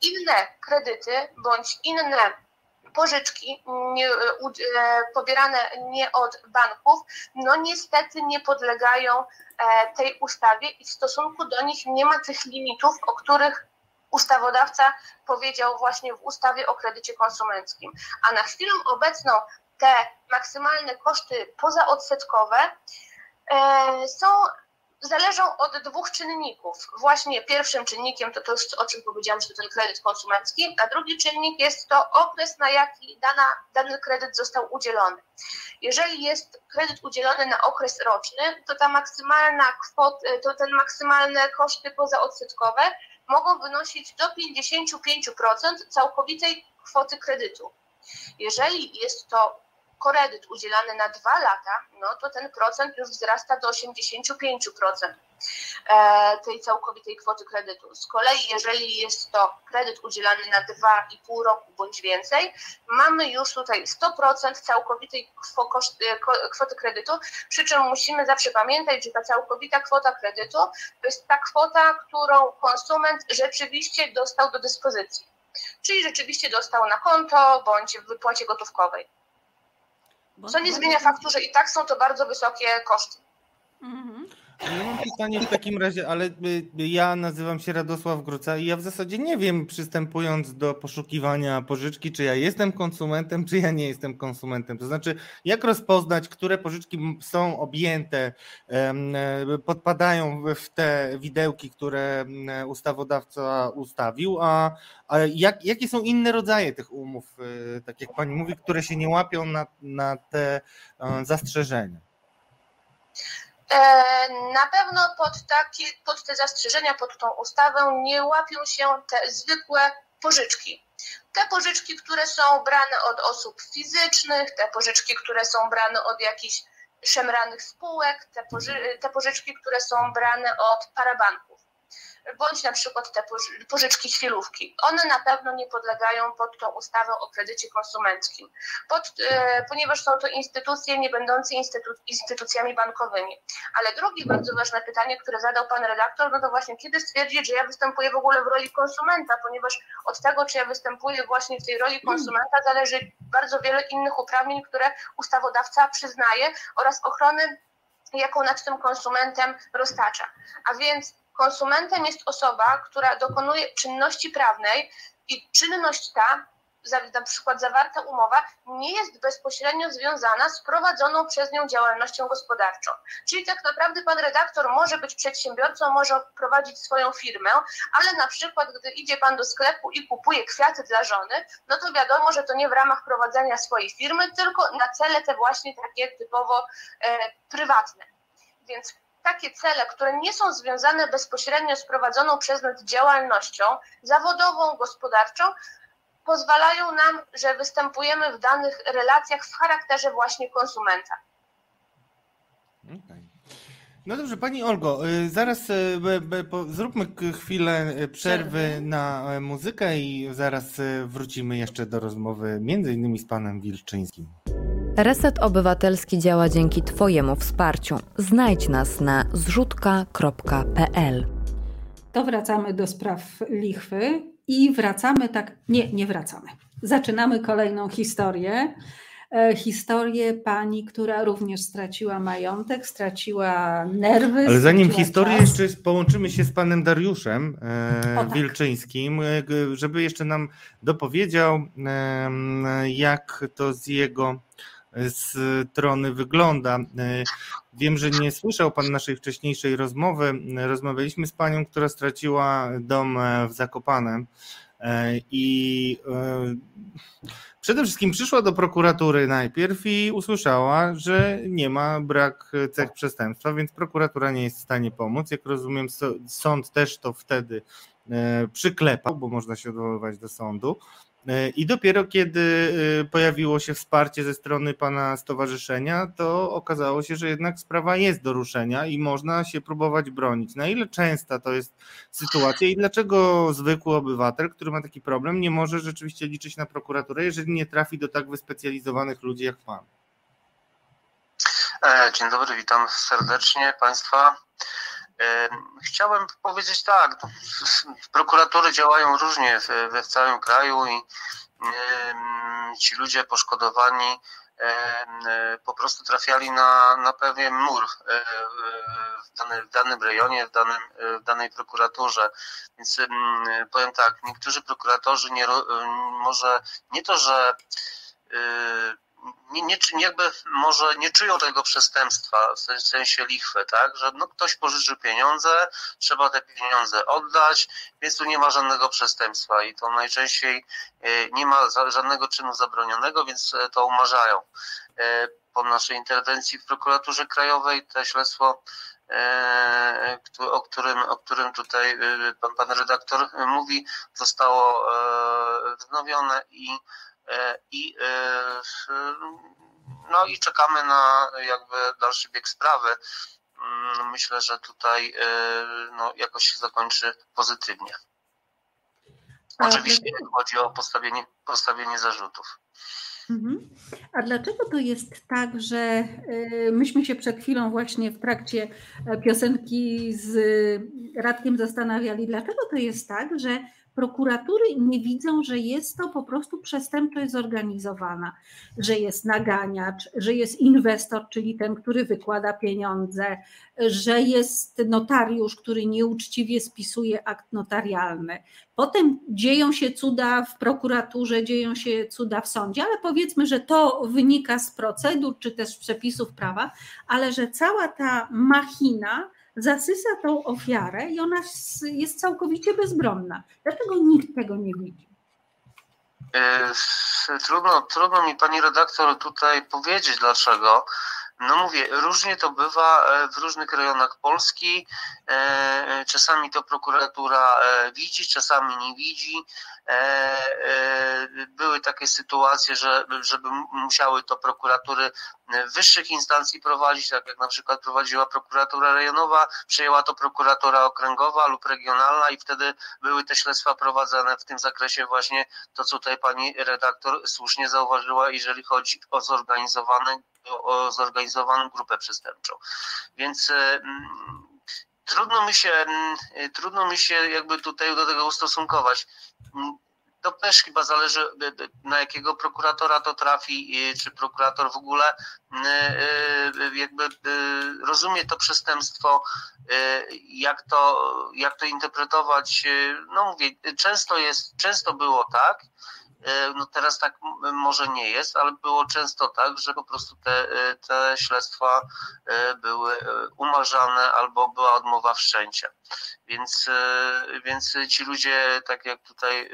[SPEAKER 4] Inne kredyty bądź inne pożyczki nie, e, pobierane nie od banków, no niestety nie podlegają e, tej ustawie i w stosunku do nich nie ma tych limitów, o których ustawodawca powiedział właśnie w ustawie o kredycie konsumenckim. A na chwilę obecną te maksymalne koszty pozaodsetkowe e, są zależą od dwóch czynników. Właśnie pierwszym czynnikiem to to o czym powiedziałam, że to ten kredyt konsumencki, a drugi czynnik jest to okres, na jaki dana, dany kredyt został udzielony. Jeżeli jest kredyt udzielony na okres roczny, to ta maksymalna to ten maksymalne koszty pozaodsetkowe mogą wynosić do 55% całkowitej kwoty kredytu. Jeżeli jest to kredyt udzielany na dwa lata, no to ten procent już wzrasta do 85% e, tej całkowitej kwoty kredytu. Z kolei, jeżeli jest to kredyt udzielany na 2,5 roku bądź więcej, mamy już tutaj 100% całkowitej e, kwoty kredytu, przy czym musimy zawsze pamiętać, że ta całkowita kwota kredytu to jest ta kwota, którą konsument rzeczywiście dostał do dyspozycji. Czyli rzeczywiście dostał na konto bądź w wypłacie gotówkowej. Co nie zmienia faktu, że i tak są to bardzo wysokie koszty. Mhm.
[SPEAKER 2] Mam pytanie w takim razie, ale y, y, ja nazywam się Radosław Gruca i ja w zasadzie nie wiem, przystępując do poszukiwania pożyczki, czy ja jestem konsumentem, czy ja nie jestem konsumentem. To znaczy, jak rozpoznać, które pożyczki są objęte, e, podpadają w te widełki, które ustawodawca ustawił, a, a jak, jakie są inne rodzaje tych umów, e, tak jak pani mówi, które się nie łapią na, na te e, zastrzeżenia?
[SPEAKER 4] E, na pewno pod, takie, pod te zastrzeżenia, pod tą ustawę nie łapią się te zwykłe pożyczki. Te pożyczki, które są brane od osób fizycznych, te pożyczki, które są brane od jakichś szemranych spółek, te, poży te pożyczki, które są brane od parabanków bądź na przykład te pożyczki chwilówki. One na pewno nie podlegają pod tą ustawę o kredycie konsumenckim, pod, e, ponieważ są to instytucje nie będące instytu, instytucjami bankowymi. Ale drugie bardzo ważne pytanie, które zadał pan redaktor, no to właśnie kiedy stwierdzić, że ja występuję w ogóle w roli konsumenta, ponieważ od tego, czy ja występuję właśnie w tej roli konsumenta, zależy bardzo wiele innych uprawnień, które ustawodawca przyznaje oraz ochrony jaką nad tym konsumentem roztacza. A więc Konsumentem jest osoba, która dokonuje czynności prawnej i czynność ta, na przykład zawarta umowa, nie jest bezpośrednio związana z prowadzoną przez nią działalnością gospodarczą. Czyli tak naprawdę pan redaktor może być przedsiębiorcą, może prowadzić swoją firmę, ale na przykład gdy idzie pan do sklepu i kupuje kwiaty dla żony, no to wiadomo, że to nie w ramach prowadzenia swojej firmy, tylko na cele te właśnie takie typowo e, prywatne. Więc takie cele, które nie są związane bezpośrednio z prowadzoną przez nas działalnością zawodową, gospodarczą, pozwalają nam, że występujemy w danych relacjach w charakterze właśnie konsumenta.
[SPEAKER 2] Okay. No dobrze, Pani Olgo, y, zaraz y, zróbmy chwilę y, przerwy na muzykę i zaraz wrócimy jeszcze do rozmowy między innymi z Panem Wilczyńskim.
[SPEAKER 5] Reset Obywatelski działa dzięki Twojemu wsparciu. Znajdź nas na zrzutka.pl.
[SPEAKER 1] To wracamy do spraw lichwy i wracamy tak. Nie, nie wracamy. Zaczynamy kolejną historię. E, historię pani, która również straciła majątek, straciła nerwy.
[SPEAKER 2] Ale zanim historię, czas. jeszcze połączymy się z panem Dariuszem e, tak. Wilczyńskim, e, żeby jeszcze nam dopowiedział, e, jak to z jego strony wygląda. Wiem, że nie słyszał Pan naszej wcześniejszej rozmowy. Rozmawialiśmy z Panią, która straciła dom w Zakopanem I przede wszystkim przyszła do prokuratury najpierw i usłyszała, że nie ma brak cech przestępstwa, więc prokuratura nie jest w stanie pomóc. Jak rozumiem, sąd też to wtedy przyklepał, bo można się odwoływać do sądu. E, I dopiero kiedy e, pojawiło się wsparcie ze strony pana stowarzyszenia, to okazało się, że jednak sprawa jest do ruszenia i można się próbować bronić. Na ile częsta to jest sytuacja i dlaczego zwykły obywatel, który ma taki problem, nie może rzeczywiście liczyć na prokuraturę, jeżeli nie trafi do tak wyspecjalizowanych ludzi jak pan?
[SPEAKER 6] E, dzień dobry, witam serdecznie Państwa. Chciałem powiedzieć tak, prokuratury działają różnie we w całym kraju i ci ludzie poszkodowani po prostu trafiali na, na pewien mur e, w, dany, w danym rejonie, w, danym, w danej prokuraturze. Więc powiem tak, niektórzy prokuratorzy nie, może nie to, że e, nie, nie, jakby może nie czują tego przestępstwa, w sensie lichwy, tak, że no ktoś pożyczył pieniądze, trzeba te pieniądze oddać, więc tu nie ma żadnego przestępstwa i to najczęściej e, nie ma żadnego czynu zabronionego, więc e, to umarzają. E, po naszej interwencji w prokuraturze krajowej to śledztwo o którym, o którym tutaj pan, pan redaktor mówi, zostało wznowione i I, e, no i czekamy na jakby dalszy bieg sprawy. Mm, myślę, że tutaj e, no, jakoś się zakończy pozytywnie. Oczywiście chodzi o postawienie, postawienie zarzutów.
[SPEAKER 1] Mhm. A dlaczego to jest tak, że myśmy się przed chwilą właśnie w trakcie piosenki z Radkiem zastanawiali, dlaczego to jest tak, że prokuratury nie widzą, że jest to po prostu przestępczość zorganizowana, że jest naganiacz, że jest inwestor, czyli ten, który wykłada pieniądze, że jest notariusz, który nieuczciwie spisuje akt notarialny. Potem dzieją się cuda w prokuraturze, dzieją się cuda w sądzie, ale powiedzmy, że to wynika z procedur czy też przepisów prawa, ale że cała ta machina zasysa tą ofiarę i ona jest całkowicie bezbronna. Dlaczego nikt tego nie widzi?
[SPEAKER 6] E, trudno, trudno mi pani redaktor tutaj powiedzieć dlaczego. No mówię, różnie to bywa e, w różnych rejonach Polski. E, czasami to prokuratura widzi, czasami nie widzi. Były takie sytuacje, że żeby musiały to prokuratury wyższych instancji prowadzić, tak jak na przykład prowadziła prokuratura rejonowa, przejęła to prokuratura okręgowa lub regionalna i wtedy były te śledztwa prowadzone w tym zakresie właśnie to, co tutaj pani redaktor słusznie zauważyła, jeżeli chodzi o zorganizowane, o zorganizowaną grupę przestępczą. Więc trudno mi się, mm, trudno mi się jakby tutaj do tego ustosunkować to też chyba zależy y, y, na jakiego prokuratora to trafi, czy prokurator w ogóle y, jakby rozumie to przestępstwo, jak to, jak to interpretować. No mówię, często jest, często było tak, no teraz tak może nie jest, ale było często tak, że po prostu te, e, te śledztwa e, były umarzane albo była odmowa wszczęcia. Więc, więc ci ludzie, tak jak tutaj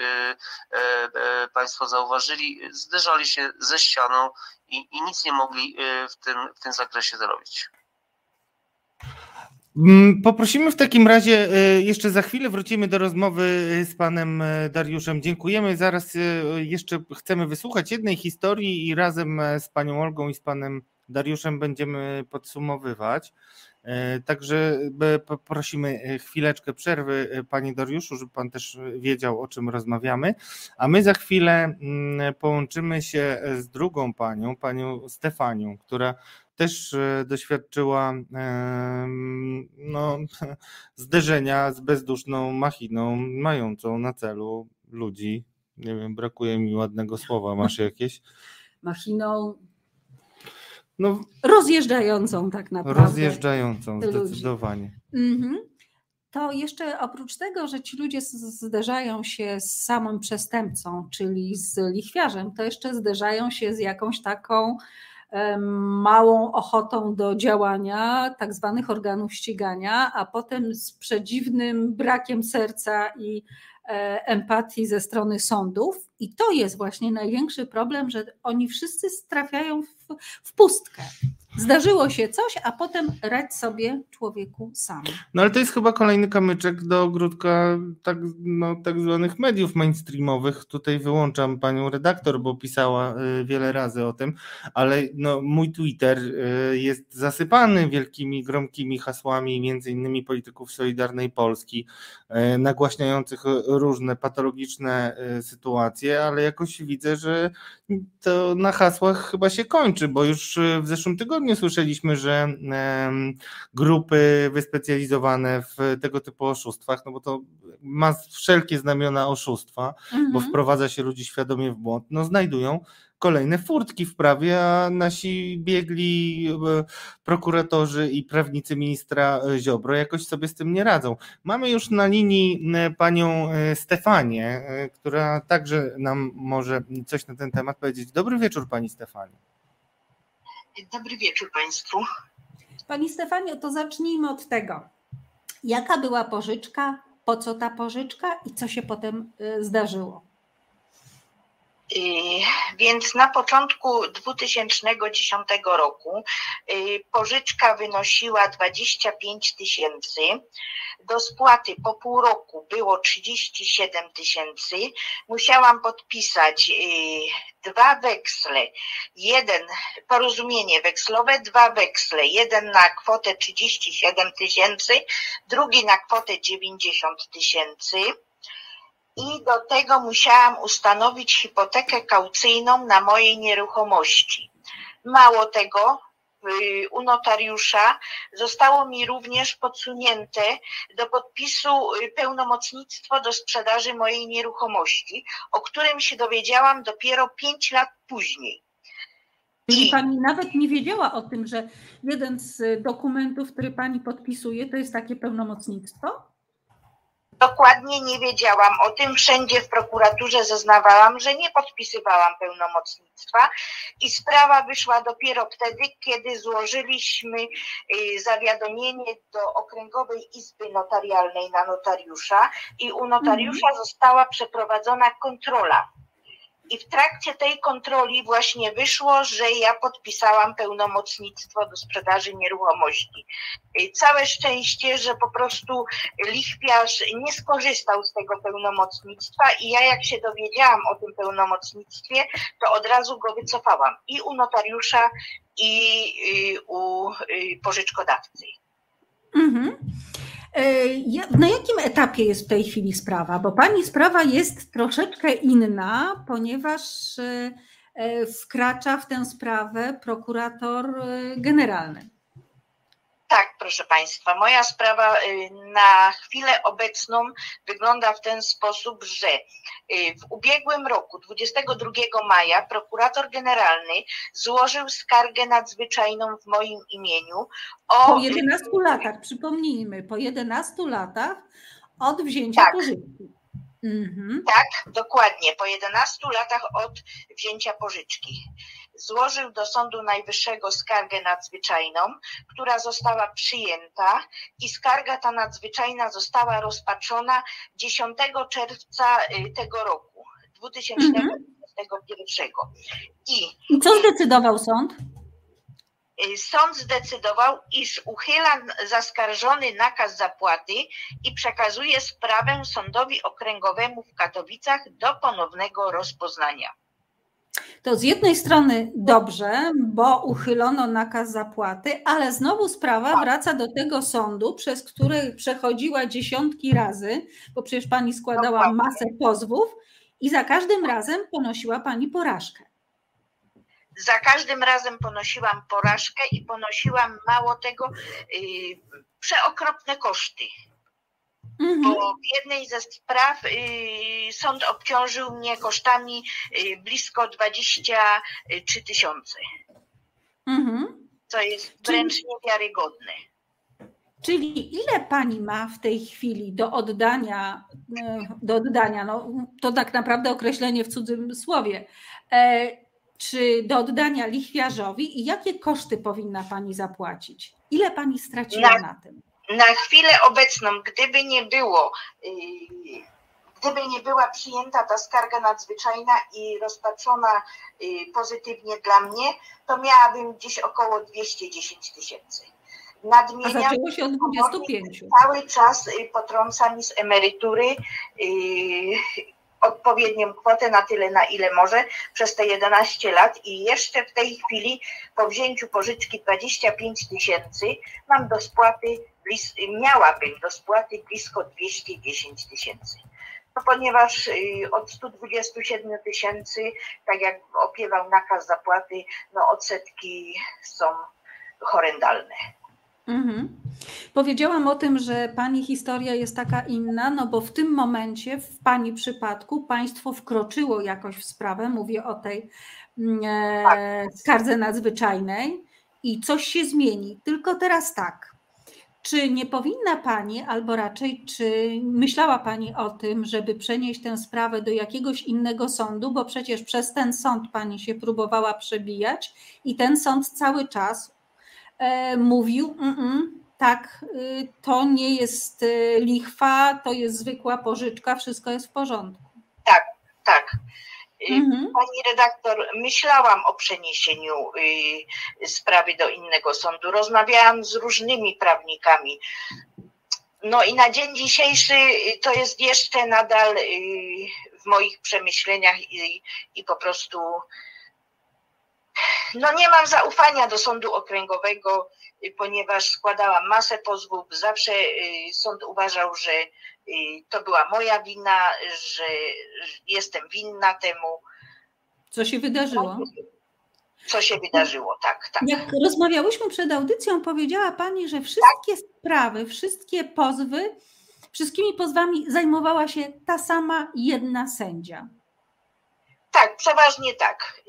[SPEAKER 6] Państwo zauważyli, zderzali się ze ścianą i, i nic nie mogli w tym, w tym zakresie zrobić.
[SPEAKER 2] Mm, poprosimy w takim razie, e, jeszcze za chwilę wrócimy do rozmowy z panem e, Dariuszem. Dziękujemy. Zaraz e, jeszcze chcemy wysłuchać jednej historii i razem z panią Olgą i z panem Dariuszem będziemy podsumowywać. Także poprosimy chwileczkę przerwy, panie Dariuszu, żeby pan też wiedział, o czym rozmawiamy. A my za chwilę mm, połączymy się z drugą panią, panią Stefanią, która też e, doświadczyła no, zderzenia z bezduszną machiną mającą na celu ludzi. Nie wiem, brakuje mi ładnego słowa. Masz jakieś?
[SPEAKER 1] Machiną no, rozjeżdżającą tak naprawdę.
[SPEAKER 2] Rozjeżdżającą, zdecydowanie. Mhm.
[SPEAKER 1] To jeszcze oprócz tego, że ci ludzie zderzają się z samym przestępcą, czyli z lichwiarzem, to jeszcze zderzają się z jakąś taką małą ochotą do działania tak zwanych organów ścigania, a potem z przedziwnym brakiem serca i e, empatii ze strony sądów. I to jest właśnie największy problem, że oni wszyscy trafiają w, w pustkę. Zdarzyło się coś, a potem radź sobie człowieku sam.
[SPEAKER 2] No ale to jest chyba kolejny kamyczek do ogródka tak, no, tak zwanych mediów mainstreamowych. Tutaj wyłączam panią redaktor, bo pisała y, wiele razy o tym, ale no, mój Twitter y, jest zasypany wielkimi, gromkimi hasłami, między innymi polityków Solidarnej Polski, y, nagłaśniających różne patologiczne sytuacje, ale jakoś widzę, że to na hasłach chyba się kończy, bo już w zeszłym tygodniu słyszeliśmy, że grupy wyspecjalizowane w tego typu oszustwach, no bo to ma wszelkie znamiona oszustwa, mhm. bo wprowadza się ludzi świadomie w błąd, no znajdują kolejne furtki w prawie, a nasi biegli e, prokuratorzy i prawnicy ministra Ziobro jakoś sobie z tym nie radzą. Mamy już na linii e, panią e, Stefanię, która także nam może coś na ten temat powiedzieć. Dobry wieczór pani Stefanie.
[SPEAKER 7] Dobry wieczór Państwu.
[SPEAKER 1] Pani Stefanie, to zacznijmy od tego. Jaka była pożyczka, po co ta pożyczka i co się potem zdarzyło?
[SPEAKER 7] Więc na początku 2010 roku y, pożyczka wynosiła 25 tysięcy. Do spłaty po pół roku było 37 tysięcy. Musiałam podpisać y, dwa weksle. Jeden porozumienie wekslowe, dwa weksle. Jeden na kwotę 37 tysięcy, drugi na kwotę 90 tysięcy i do tego musiałam ustanowić hipotekę kaucyjną na mojej nieruchomości. Mało tego, u notariusza zostało mi również podsunięte do podpisu pełnomocnictwo do sprzedaży mojej nieruchomości, o którym się dowiedziałam dopiero pięć lat później.
[SPEAKER 1] Czyli pani nawet nie wiedziała o tym, że jeden z dokumentów, który pani podpisuje, to jest takie pełnomocnictwo?
[SPEAKER 7] Dokładnie nie wiedziałam o tym. Wszędzie w prokuraturze zeznawałam, że nie podpisywałam pełnomocnictwa i sprawa wyszła dopiero wtedy, kiedy złożyliśmy y, zawiadomienie do Okręgowej Izby Notarialnej na notariusza i u notariusza mhm. została przeprowadzona kontrola i w trakcie tej kontroli właśnie wyszło, że ja podpisałam pełnomocnictwo do sprzedaży nieruchomości. Całe szczęście, że po prostu lichwiarz nie skorzystał z tego pełnomocnictwa i ja jak się dowiedziałam o tym pełnomocnictwie, to od razu go wycofałam i u notariusza i u y, pożyczkodawcy. Mhm.
[SPEAKER 1] E, na jakim etapie jest w tej chwili sprawa? Bo pani sprawa jest troszeczkę inna, ponieważ e, e, wkracza w tę sprawę prokurator generalny.
[SPEAKER 7] Tak, proszę Państwa, moja sprawa y, na chwilę obecną wygląda w ten sposób, że y, w ubiegłym roku, 22 maja, prokurator generalny złożył skargę nadzwyczajną w moim imieniu
[SPEAKER 1] o. Po 11 latach, przypomnijmy, po 11 latach od wzięcia tak. pożyczki.
[SPEAKER 7] Mhm. Tak, dokładnie, po 11 latach od wzięcia pożyczki złożył do Sądu Najwyższego skargę nadzwyczajną, która została przyjęta i skarga ta nadzwyczajna została rozpatrzona 10 czerwca y, tego roku, 2021.
[SPEAKER 1] I, co zdecydował sąd?
[SPEAKER 7] Y, sąd zdecydował, iż uchyla zaskarżony nakaz zapłaty i przekazuje sprawę sądowi okręgowemu w Katowicach do ponownego rozpoznania.
[SPEAKER 1] To z jednej strony dobrze, bo uchylono nakaz zapłaty, ale znowu sprawa wraca do tego sądu, przez który przechodziła dziesiątki razy, bo przecież pani składała masę pozwów i za każdym razem ponosiła pani porażkę.
[SPEAKER 7] Za każdym razem ponosiłam porażkę i ponosiłam mało tego, yy, przeokropne koszty. Mhm. Bo w jednej ze spraw y, sąd obciążył mnie kosztami y, blisko 23 tysiące. Mhm. Co jest wręcz Czyli... niewiarygodne.
[SPEAKER 1] Czyli ile pani ma w tej chwili do oddania, e, do oddania, no to tak naprawdę określenie w cudzym słowie, e, czy do oddania lichwiarzowi i jakie koszty powinna Pani zapłacić? Ile Pani straciła na, na tym?
[SPEAKER 7] Na chwilę obecną, gdyby nie było, yy, gdyby nie była przyjęta ta skarga nadzwyczajna i rozpatrzona yy, pozytywnie dla mnie, to miałabym gdzieś około 210 tysięcy.
[SPEAKER 1] Nadmieniam, A zaczęło się od 25.
[SPEAKER 7] Cały czas yy, potrąca mi z emerytury odpowiednią kwotę na tyle, na ile może przez te 11 lat i jeszcze w tej chwili po wzięciu pożyczki 25 tysięcy mam do spłaty, miałabym do spłaty blisko 210 tysięcy. No ponieważ y, od 127 tysięcy, tak jak opiewał nakaz zapłaty, no odsetki są horrendalne.
[SPEAKER 1] Mhm. Powiedziałam o tym, że Pani historia jest taka inna, no bo w tym momencie, w Pani przypadku, państwo wkroczyło jakoś w sprawę, mówię o tej mm, e, tak. skardze nadzwyczajnej i coś się zmieni. Tylko teraz tak. Czy nie powinna Pani, albo raczej, czy myślała Pani o tym, żeby przenieść tę sprawę do jakiegoś innego sądu, bo przecież przez ten sąd Pani się próbowała przebijać i ten sąd cały czas mówił, mm, mm, tak, y, to nie jest y, lichwa, to jest zwykła pożyczka, wszystko jest w porządku.
[SPEAKER 7] Tak, tak. Y, mhm. Pani redaktor, myślałam o przeniesieniu sprawy do innego sądu. Rozmawiałam z różnymi prawnikami. No i na dzień dzisiejszy to jest jeszcze nadal w moich przemyśleniach i, i po prostu no nie mam zaufania do sądu okręgowego, y, ponieważ składałam masę pozwów. Zawsze y, sąd uważał, że y, to była moja wina, że jestem winna temu.
[SPEAKER 1] Co się wydarzyło?
[SPEAKER 7] Co się wydarzyło, tak, tak.
[SPEAKER 1] Jak rozmawiałyśmy przed audycją, powiedziała Pani, że wszystkie tak. sprawy, wszystkie pozwy, wszystkimi pozwami zajmowała się ta sama jedna sędzia.
[SPEAKER 7] Tak, przeważnie tak.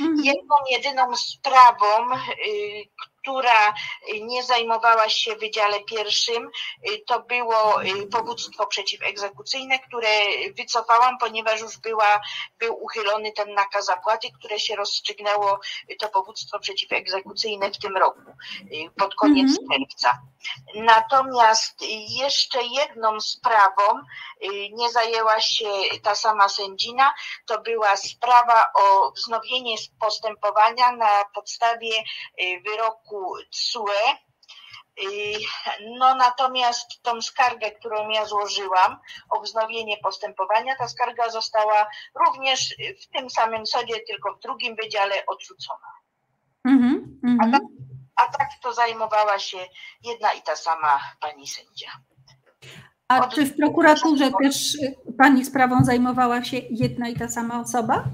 [SPEAKER 7] Mhm. Jedną, jedyną sprawą, y, która nie zajmowała się w Wydziale Pierwszym, y, to było y, powództwo przeciwegzekucyjne, które wycofałam, ponieważ już była, był uchylony ten nakaz zapłaty, które się rozstrzygnęło, to powództwo przeciwegzekucyjne w tym roku, pod koniec mhm. czerwca. Natomiast jeszcze jedną sprawą nie zajęła się ta sama sędzina, to była sprawa o wznowienie postępowania na podstawie wyroku TSUE. No natomiast tą skargę, którą ja złożyłam o wznowienie postępowania, ta skarga została również w tym samym sądzie, tylko w drugim wydziale odrzucona. Mm -hmm, a, tak, a tak to zajmowała się jedna i ta sama pani sędzia.
[SPEAKER 1] A Od... czy w prokuraturze też pani sprawą zajmowała się jedna i ta sama osoba?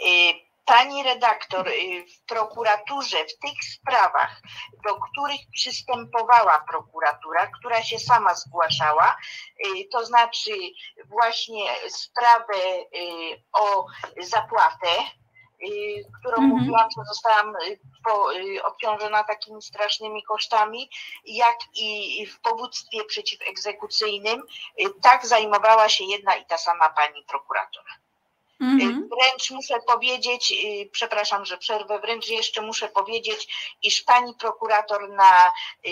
[SPEAKER 7] Y Pani redaktor, y, w prokuraturze, w tych sprawach, do których przystępowała prokuratura, która się sama zgłaszała, y, to znaczy właśnie sprawę y, o zapłatę, którą mhm. mówiłam, że zostałam obciążona takimi strasznymi kosztami, jak i w powództwie przeciwegzekucyjnym, tak zajmowała się jedna i ta sama pani prokurator. Mhm. Wręcz muszę powiedzieć, y, przepraszam, że przerwę, wręcz jeszcze muszę powiedzieć, iż pani prokurator na y,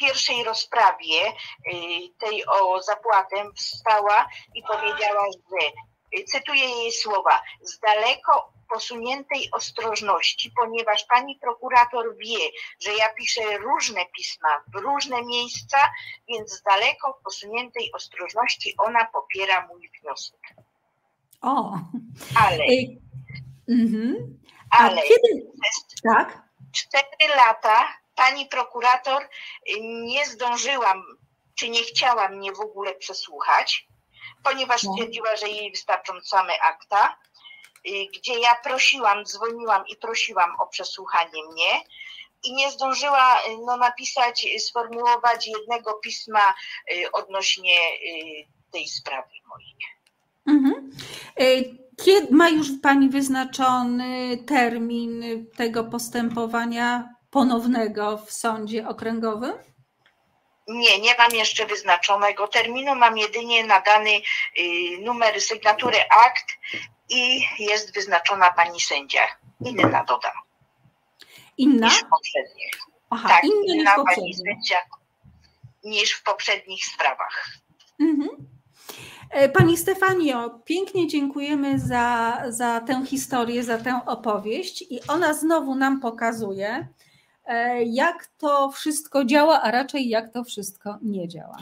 [SPEAKER 7] pierwszej rozprawie y, tej o zapłatę wstała i powiedziała, że cytuję jej słowa, z daleko posuniętej ostrożności, ponieważ pani prokurator wie, że ja piszę różne pisma w różne miejsca, więc z daleko posuniętej ostrożności ona popiera mój wniosek.
[SPEAKER 1] O.
[SPEAKER 7] Ale. Mhm. Ale. Kiedy... Tak. Cztery lata pani prokurator nie zdążyłam, czy nie chciała mnie w ogóle przesłuchać, ponieważ no. stwierdziła, że jej wystarczą same akta, gdzie ja prosiłam, dzwoniłam i prosiłam o przesłuchanie mnie i nie zdążyła no, napisać, sformułować jednego pisma y, odnośnie y, tej sprawy mojej. Mhm.
[SPEAKER 1] E, kiedy ma już Pani wyznaczony termin tego postępowania ponownego w sądzie okręgowym?
[SPEAKER 7] Nie, nie mam jeszcze wyznaczonego terminu, mam jedynie nadany y, numer sygnatury akt i jest wyznaczona pani sędzia. Inna dodam.
[SPEAKER 1] Inna?
[SPEAKER 7] Niż w poprzednich.
[SPEAKER 1] Aha,
[SPEAKER 7] tak,
[SPEAKER 1] inna,
[SPEAKER 7] inna
[SPEAKER 1] niż
[SPEAKER 7] pani sędzia niż w poprzednich sprawach.
[SPEAKER 1] Mhm. E, pani Stefanio, pięknie dziękujemy za, za tę historię, za tę opowieść i ona znowu nam pokazuje, e, jak to wszystko działa, a raczej jak to wszystko nie działa.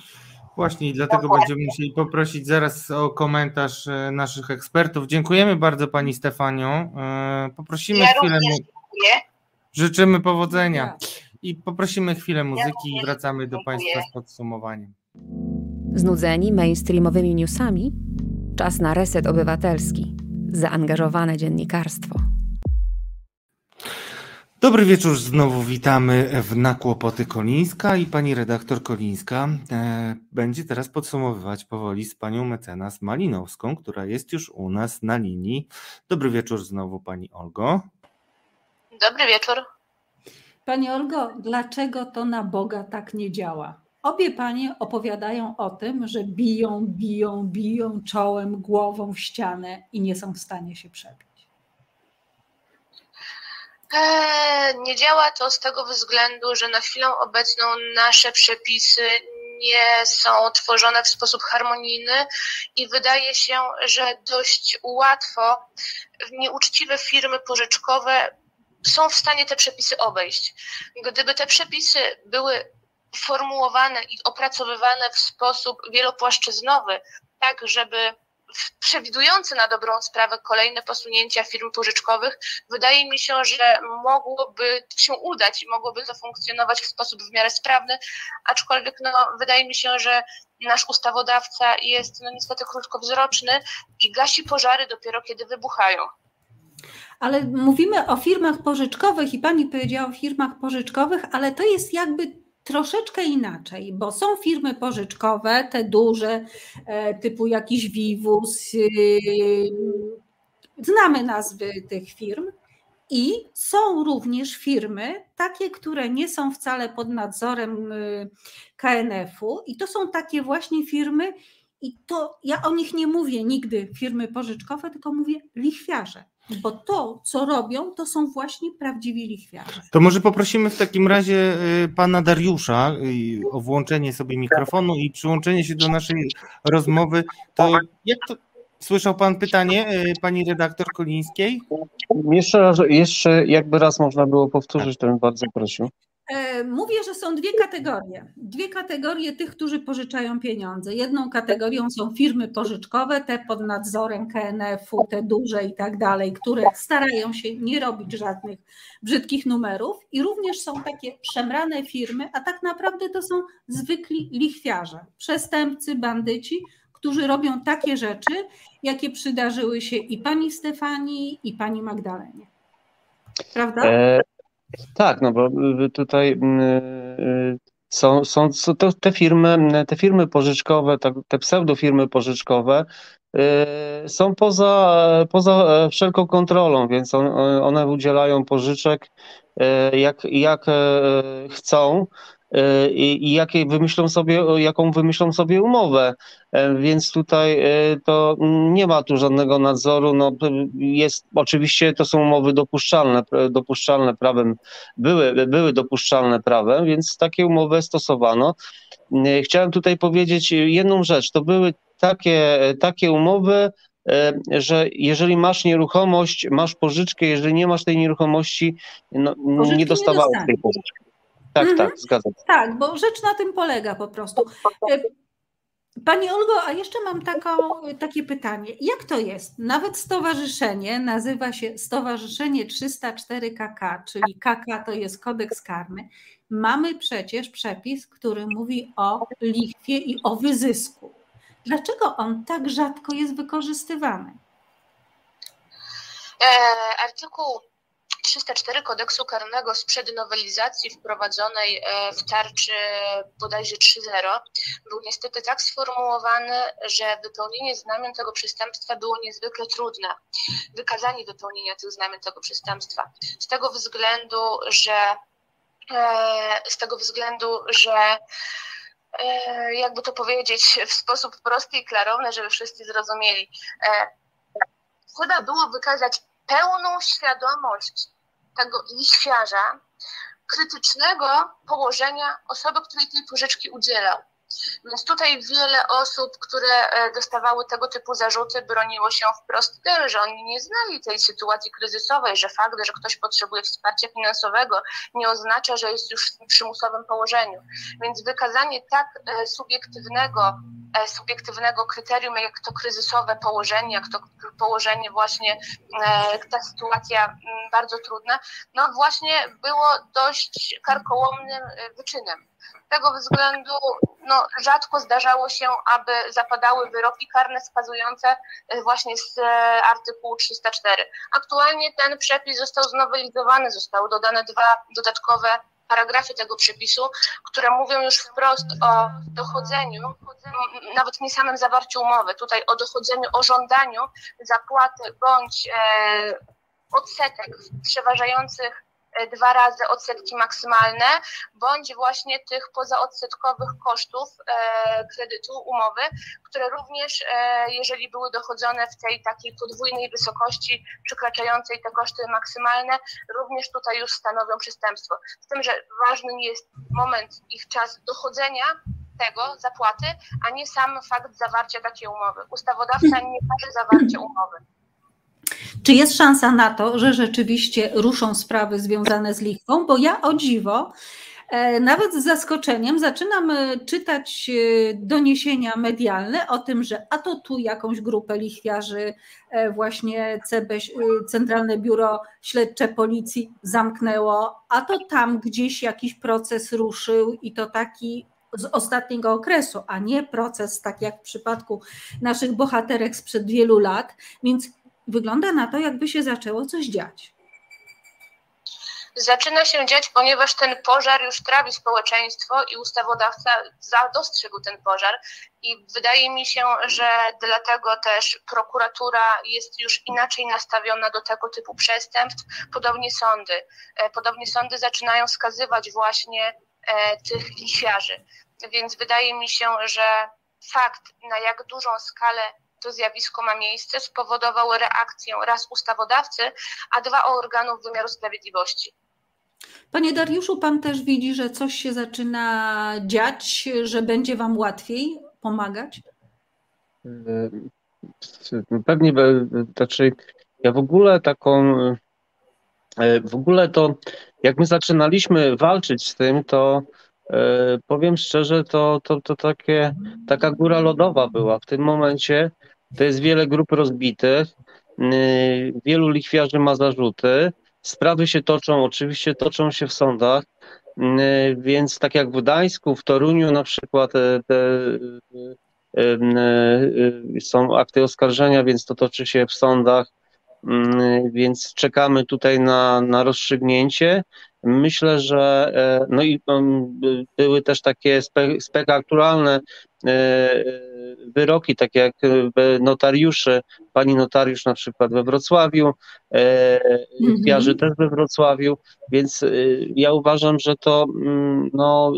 [SPEAKER 2] Właśnie i dlatego będziemy musieli poprosić zaraz o komentarz e, naszych ekspertów. Dziękujemy bardzo Pani Stefanio. Poprosimy
[SPEAKER 7] ja
[SPEAKER 2] chwilę.
[SPEAKER 7] Dziękuję.
[SPEAKER 2] Życzymy powodzenia. I poprosimy chwilę muzyki i wracamy do Państwa z podsumowaniem.
[SPEAKER 5] Znudzeni mainstreamowymi newsami? Czas na reset obywatelski. Zaangażowane dziennikarstwo.
[SPEAKER 2] Dobry wieczór, znowu witamy w Nakłopoty Kolińska i pani redaktor Kolińska e, będzie teraz podsumowywać powoli z panią mecenas Malinowską, która jest już u nas na linii. Dobry wieczór znowu pani Olgo.
[SPEAKER 4] Dobry wieczór.
[SPEAKER 1] Pani Olgo, dlaczego to na Boga tak nie działa? Obie panie opowiadają o tym, że biją, biją, biją czołem, głową w ścianę i nie są w stanie się przebić.
[SPEAKER 4] Eee, nie działa to z tego względu, że na chwilę obecną nasze przepisy nie są tworzone w sposób harmonijny i wydaje się, że dość łatwo nieuczciwe firmy pożyczkowe są w stanie te przepisy obejść. Gdyby te przepisy były formułowane i opracowywane w sposób wielopłaszczyznowy, tak żeby przewidujący na dobrą sprawę kolejne posunięcia firm pożyczkowych, wydaje mi się, że mogłoby się udać i mogłoby to funkcjonować w sposób w miarę sprawny, aczkolwiek no, wydaje mi się, że nasz ustawodawca jest no, niestety krótkowzroczny i gasi pożary dopiero kiedy wybuchają.
[SPEAKER 1] Ale mówimy o firmach pożyczkowych i pani powiedziała o firmach pożyczkowych, ale to jest jakby troszeczkę inaczej, bo są firmy pożyczkowe, te duże, e, typu jakiś Vivus, y, znamy nazwy tych firm. I są również firmy, takie, które nie są wcale pod nadzorem y, KNF-u, i to są takie właśnie firmy, i to ja o nich nie mówię nigdy firmy pożyczkowe, tylko mówię lichwiarze. Bo to, co robią, to są właśnie prawdziwi lichwiarze.
[SPEAKER 2] To może poprosimy w takim razie y, pana Dariusza y, o włączenie sobie mikrofonu i przyłączenie się do naszej rozmowy. To jak to, Słyszał pan pytanie y, pani redaktor Kolińskiej?
[SPEAKER 6] Jeszcze raz, jeszcze jakby raz można było powtórzyć, to bym bardzo prosił.
[SPEAKER 1] E, mówię, że są dwie kategorie. Dwie kategorie tych, którzy pożyczają pieniądze. Jedną kategorią są firmy pożyczkowe, te pod nadzorem KNF-u, te duże i tak dalej, które starają się nie robić żadnych brzydkich numerów. I również są takie przemrane firmy, a tak naprawdę to są zwykli lichwiarze, przestępcy, bandyci, którzy robią takie rzeczy, jakie przydarzyły się i pani Stefanii, i pani Magdalenie. Prawda? E
[SPEAKER 6] tak, no bo tutaj mm, y, są, są to, te firmy, te firmy pożyczkowe, te pseudofirmy pożyczkowe y, są poza, poza wszelką kontrolą, więc one udzielają pożyczek y, jak, jak chcą i, i jakie wymyślą sobie, jaką wymyślą sobie umowę. E, więc tutaj e, to nie ma tu żadnego nadzoru. No, jest, oczywiście to są umowy dopuszczalne, dopuszczalne prawem, były, były dopuszczalne prawem, więc takie umowy stosowano. E, chciałem tutaj powiedzieć jedną rzecz. To były takie, takie umowy, że jeżeli masz nieruchomość, masz pożyczkę, jeżeli nie masz tej nieruchomości, no, nie dostawałeś tej pożyczki. Tak, mhm. tak, zgadzam się.
[SPEAKER 1] Tak, bo rzecz na tym polega po prostu. E, Pani Olgo, a jeszcze mam taką, takie pytanie. Jak to jest? Nawet stowarzyszenie nazywa się Stowarzyszenie 304 KK, czyli KK to jest kodeks karny. Mamy przecież przepis, który mówi o lichwie i o wyzysku. Dlaczego on tak rzadko jest wykorzystywany?
[SPEAKER 4] E, artykuł 304 kodeksu karnego sprzed nowelizacji wprowadzonej e, w tarczy bodajże 3.0 był niestety tak sformułowany, że wypełnienie znamion tego przestępstwa było niezwykle trudne. Wykazanie wypełnienia tych znamion tego przestępstwa. Z tego względu, że e, z tego względu, że jakby to powiedzieć w sposób prosty i klarowny, żeby wszyscy zrozumieli. Trzeba było wykazać pełną świadomość tego lichwiarza, krytycznego położenia osoby, której tej pożyczki udzielał. Więc tutaj wiele osób, które e, dostawały tego typu zarzuty, broniło się wprost tym, że oni nie znali tej sytuacji kryzysowej, że fakt, że ktoś potrzebuje wsparcia finansowego, nie oznacza, że jest już w przymusowym położeniu. Więc wykazanie tak e, subiektywnego, subiektywnego kryterium, jak to kryzysowe położenie, jak to położenie właśnie, ta sytuacja bardzo trudna, no właśnie było dość karkołomnym wyczynem tego względu no, rzadko zdarzało się, aby zapadały wyroki karne skazujące e, właśnie z e, artykułu 304. Aktualnie ten przepis został znowelizowany, zostały dodane dwa dodatkowe paragrafy tego przepisu, które mówią już wprost o dochodzeniu, nawet nie samym zawarciu umowy, tutaj o dochodzeniu, o żądaniu zapłaty bądź e, odsetek przeważających E, dwa razy odsetki maksymalne, bądź właśnie tych pozaodsetkowych kosztów e, kredytu, umowy, które również, e, jeżeli były dochodzone w tej takiej podwójnej wysokości przekraczającej te koszty maksymalne, również tutaj już stanowią przestępstwo. Z tym, że ważny jest moment ich czas dochodzenia tego zapłaty, a nie sam fakt zawarcia takiej umowy. Ustawodawca nie każe zawarcia umowy.
[SPEAKER 1] Czy jest szansa na to, że rzeczywiście ruszą sprawy związane z lichwą? Bo ja o dziwo, e, nawet z zaskoczeniem zaczynam e, czytać e, doniesienia medialne o tym, że a to tu jakąś grupę lichwiarzy właśnie CB, Centralne Biuro Śledcze Policji zamknęło, a to tam gdzieś jakiś proces ruszył i to taki z ostatniego okresu, a nie proces tak jak w przypadku naszych bohaterek sprzed wielu lat. Więc wygląda na to, jakby się zaczęło coś dziać.
[SPEAKER 4] Zaczyna się dziać, ponieważ ten pożar już trawi społeczeństwo i ustawodawca dostrzegł ten pożar. I wydaje mi się, że dlatego też prokuratura jest już inaczej nastawiona do tego typu przestępstw, podobnie sądy. E, podobnie sądy zaczynają skazywać właśnie e, tych lichwiarzy. Więc wydaje mi się, że fakt, na jak dużą skalę to zjawisko ma miejsce, spowodował reakcję raz ustawodawcy, a dwa organów wymiaru sprawiedliwości.
[SPEAKER 1] Panie Dariuszu, pan też widzi, że coś się zaczyna dziać, że będzie wam łatwiej pomagać?
[SPEAKER 6] Pewnie, znaczy ja w ogóle taką, w ogóle to jak my zaczynaliśmy walczyć z tym, to powiem szczerze, to, to, to takie, taka góra lodowa była. W tym momencie to jest wiele grup rozbitych, y, wielu lichwiarzy ma zarzuty, sprawy się toczą, oczywiście toczą się w sądach, y, więc tak jak w Gdańsku, w Toruniu na przykład e, te, y, są akty oskarżenia, więc to toczy się w sądach, więc czekamy tutaj na, na rozstrzygnięcie. Myślę, że e, no i um, były też takie spe, spektakularne e, wyroki, takie jak e, notariusze, pani notariusz na przykład we Wrocławiu, lichwiarzy mm -hmm. też we Wrocławiu, więc ja uważam, że to mm, no,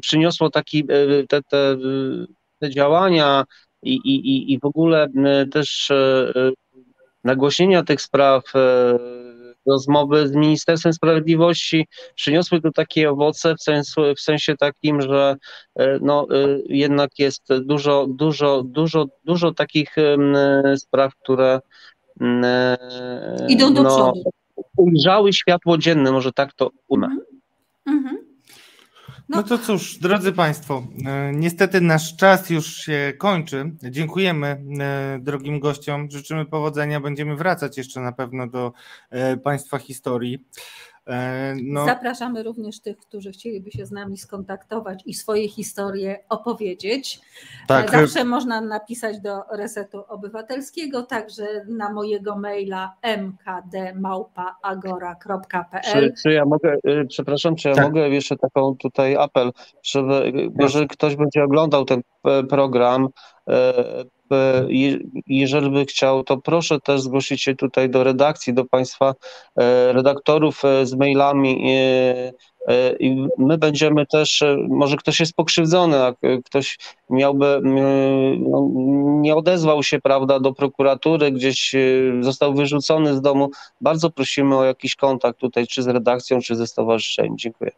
[SPEAKER 6] przyniosło taki te, te, te działania i, i, i w ogóle też nagłośnienia tych spraw rozmowy z Ministerstwem Sprawiedliwości przyniosły tu takie owoce w, sensu, w sensie takim, że e, no, e, jednak jest dużo, dużo, dużo, dużo takich spraw, które
[SPEAKER 1] e, idą do no, przodu.
[SPEAKER 6] Ujrzały światło dzienne, może tak to umę. Mhm.
[SPEAKER 2] Mhm. No. no to cóż, drodzy Państwo, e, niestety nasz czas już się kończy. Dziękujemy e, drogim gościom, życzymy powodzenia. Będziemy wracać jeszcze na pewno do e, Państwa historii.
[SPEAKER 1] E, no. Zapraszamy również tych, którzy chcieliby się z nami skontaktować i swoje historie opowiedzieć. Tak. E, zawsze można napisać do Resetu Obywatelskiego, także na mojego maila mkdmałpaagora.pl.
[SPEAKER 6] Czy, czy ja mogę, y, przepraszam, czy ja tak. mogę jeszcze taką tutaj apel, żeby jeżeli ktoś będzie oglądał ten e, program, jeżeli by chciał, to proszę też zgłosić się tutaj do redakcji, do Państwa redaktorów z mailami i my będziemy też, może ktoś jest pokrzywdzony, a ktoś miałby, no, nie odezwał się, prawda, do prokuratury, gdzieś został wyrzucony z domu, bardzo prosimy o jakiś kontakt tutaj, czy z redakcją, czy ze stowarzyszeniem. Dziękuję.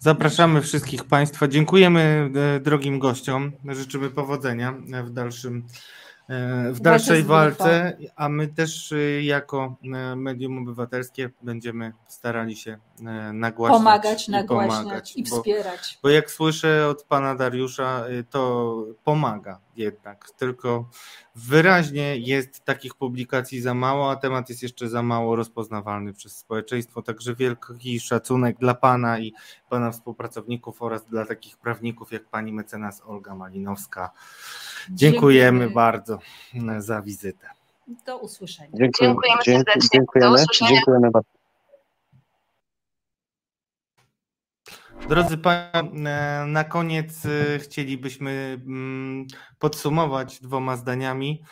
[SPEAKER 2] Zapraszamy wszystkich Państwa. Dziękujemy e, drogim gościom. Życzymy powodzenia w dalszym e, w dalszej walce, a my też e, jako medium obywatelskie będziemy starali się nagłaśniać
[SPEAKER 1] pomagać, nagłaśniać pomagać, i wspierać.
[SPEAKER 2] Bo, bo jak słyszę od pana Dariusza, to pomaga jednak, tylko wyraźnie jest takich publikacji za mało, a temat jest jeszcze za mało rozpoznawalny przez społeczeństwo, także wielki szacunek dla pana i pana współpracowników oraz dla takich prawników jak pani mecenas Olga Malinowska. Dziękujemy Dziękuję. bardzo za wizytę.
[SPEAKER 1] Do usłyszenia.
[SPEAKER 4] Dziękujemy, dziękujemy serdecznie.
[SPEAKER 6] Dziękujemy. Do usłyszenia. Dziękujemy bardzo.
[SPEAKER 2] Drodzy Państwo, e, na koniec e, chcielibyśmy mm, podsumować dwoma zdaniami.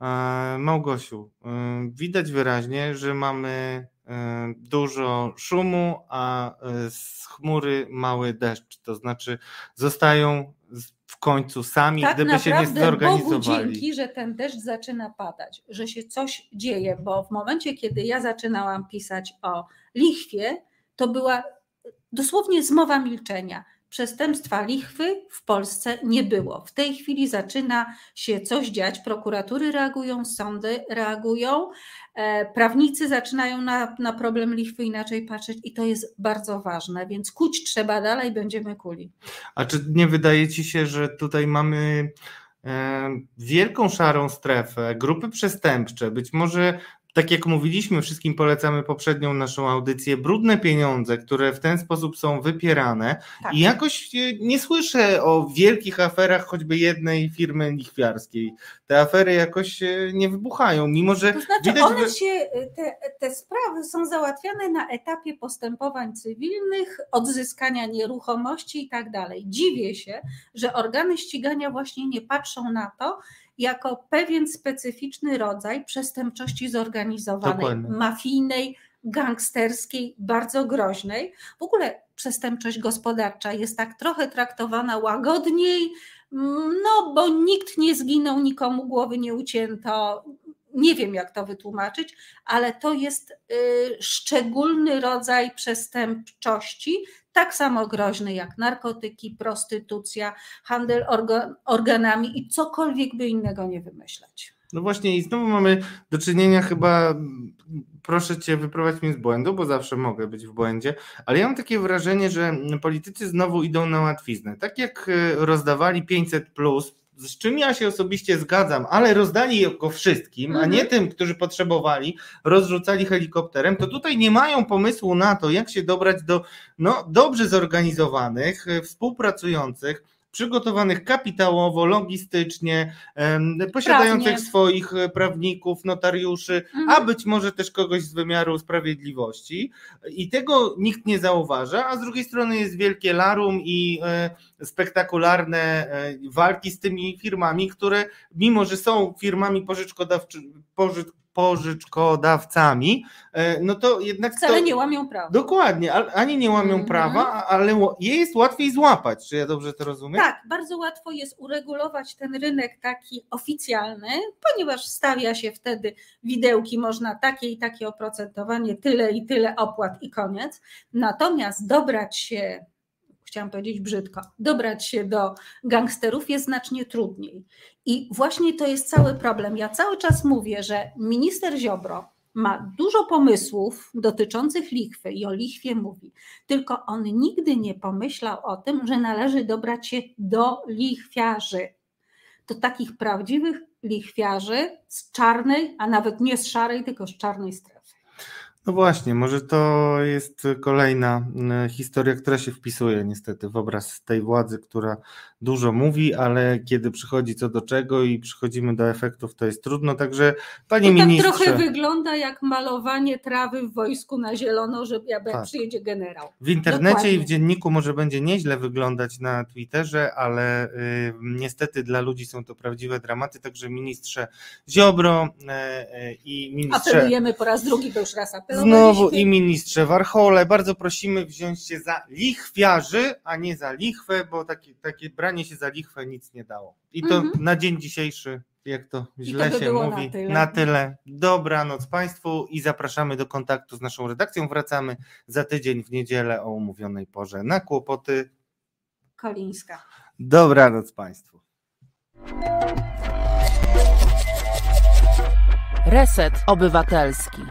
[SPEAKER 2] E, Małgosiu, widać wyraźnie, że mamy dużo szumu, a z chmury mały deszcz. To znaczy zostają w końcu sami,
[SPEAKER 1] tak
[SPEAKER 2] gdyby się nie zorganizowali.
[SPEAKER 1] Bogu dzięki, że ten deszcz zaczyna padać, że się coś dzieje, bo w momencie, kiedy ja zaczynałam pisać o lichwie, to była dosłownie zmowa milczenia. Przestępstwa lichwy w Polsce nie było. W tej chwili zaczyna się coś dziać. Prokuratury reagują, sądy reagują, e, prawnicy zaczynają na, na problem lichwy inaczej patrzeć i to jest bardzo ważne, więc kuć trzeba dalej, będziemy kuli.
[SPEAKER 2] A czy nie wydaje ci się, że tutaj mamy e, wielką szarą strefę, grupy przestępcze, być może tak jak mówiliśmy, wszystkim polecamy poprzednią naszą audycję, brudne pieniądze, które w ten sposób są wypierane tak. i jakoś nie słyszę o wielkich aferach choćby jednej firmy lichwiarskiej. Te afery jakoś nie wybuchają, mimo że
[SPEAKER 1] to znaczy widać... one się, te, te sprawy są załatwiane na etapie postępowań cywilnych, odzyskania nieruchomości i tak dalej. Dziwię się, że organy ścigania właśnie nie patrzą na to, jako pewien specyficzny rodzaj przestępczości zorganizowanej, Dokładnie. mafijnej, gangsterskiej, bardzo groźnej. W ogóle przestępczość gospodarcza jest tak trochę traktowana łagodniej, no bo nikt nie zginął, nikomu głowy nie ucięto. Nie wiem, jak to wytłumaczyć, ale to jest y, szczególny rodzaj przestępczości, tak samo groźny jak narkotyki, prostytucja, handel organami i cokolwiek by innego nie wymyślać.
[SPEAKER 2] No właśnie i znowu mamy do czynienia chyba, proszę Cię wyprowadź mnie z błędu, bo zawsze mogę być w błędzie, ale ja mam takie wrażenie, że politycy znowu idą na łatwiznę. Tak jak e, rozdawali 500 plus z czym ja się osobiście zgadzam, ale rozdali go wszystkim, mhm. a nie mhm. tym, którzy potrzebowali, rozrzucali helikopterem, to tutaj nie mają pomysłu na to, jak się dobrać do no, dobrze zorganizowanych, e, współpracujących, przygotowanych kapitałowo, logistycznie, posiadających Prawnie. swoich e, prawników, notariuszy, mhm. a być może też kogoś z wymiaru sprawiedliwości. I tego nikt nie zauważa, a z drugiej strony jest wielkie larum i e, spektakularne e, walki z tymi firmami, które mimo, że są firmami pożyczkodawczymi, pożyczkodawcami, e, no to jednak.
[SPEAKER 1] Wcale to, nie łamią prawa.
[SPEAKER 2] Dokładnie, ani nie łamią mm -hmm. prawa, ale je jest łatwiej złapać. Czy ja dobrze to rozumiem?
[SPEAKER 1] Tak, bardzo łatwo jest uregulować ten rynek taki oficjalny, ponieważ stawia się wtedy widełki, można takie i takie oprocentowanie, tyle i tyle opłat i koniec. Natomiast dobrać się chciałam powiedzieć brzydko, dobrać się do gangsterów jest znacznie trudniej. I właśnie to jest cały problem. Ja cały czas mówię, że minister Ziobro ma dużo pomysłów dotyczących lichwy i o lichwie mówi, tylko on nigdy nie pomyślał o tym, że należy dobrać się do lichwiarzy. Do takich prawdziwych lichwiarzy z czarnej, a nawet nie z szarej, tylko z czarnej strefy.
[SPEAKER 2] No właśnie, może to jest kolejna mm, historia, która się wpisuje niestety w obraz tej władzy, która dużo mówi, ale kiedy przychodzi co do czego i przychodzimy do efektów, to jest trudno. Także panie
[SPEAKER 1] to tak
[SPEAKER 2] ministrze.
[SPEAKER 1] trochę wygląda jak malowanie trawy w wojsku na zielono, że jak tak. przyjedzie generał.
[SPEAKER 2] W internecie Dokładnie. i w dzienniku może będzie nieźle wyglądać na Twitterze, ale y, niestety dla ludzi są to prawdziwe dramaty. Także ministrze Ziobro y, y, i ministrze.
[SPEAKER 1] Apelujemy po raz drugi, bo już raz apelowaliśmy.
[SPEAKER 2] Znowu i ministrze Warchole, bardzo prosimy wziąć się za lichwiarzy, a nie za lichwę, bo takie, takie branie się za lichwę nic nie dało. I to mhm. na dzień dzisiejszy, jak to źle to by się mówi, na tyle. na tyle. Dobranoc Państwu i zapraszamy do kontaktu z naszą redakcją. Wracamy za tydzień w niedzielę o umówionej porze na kłopoty.
[SPEAKER 1] Kolińska.
[SPEAKER 2] Dobranoc Państwu.
[SPEAKER 8] Reset Obywatelski.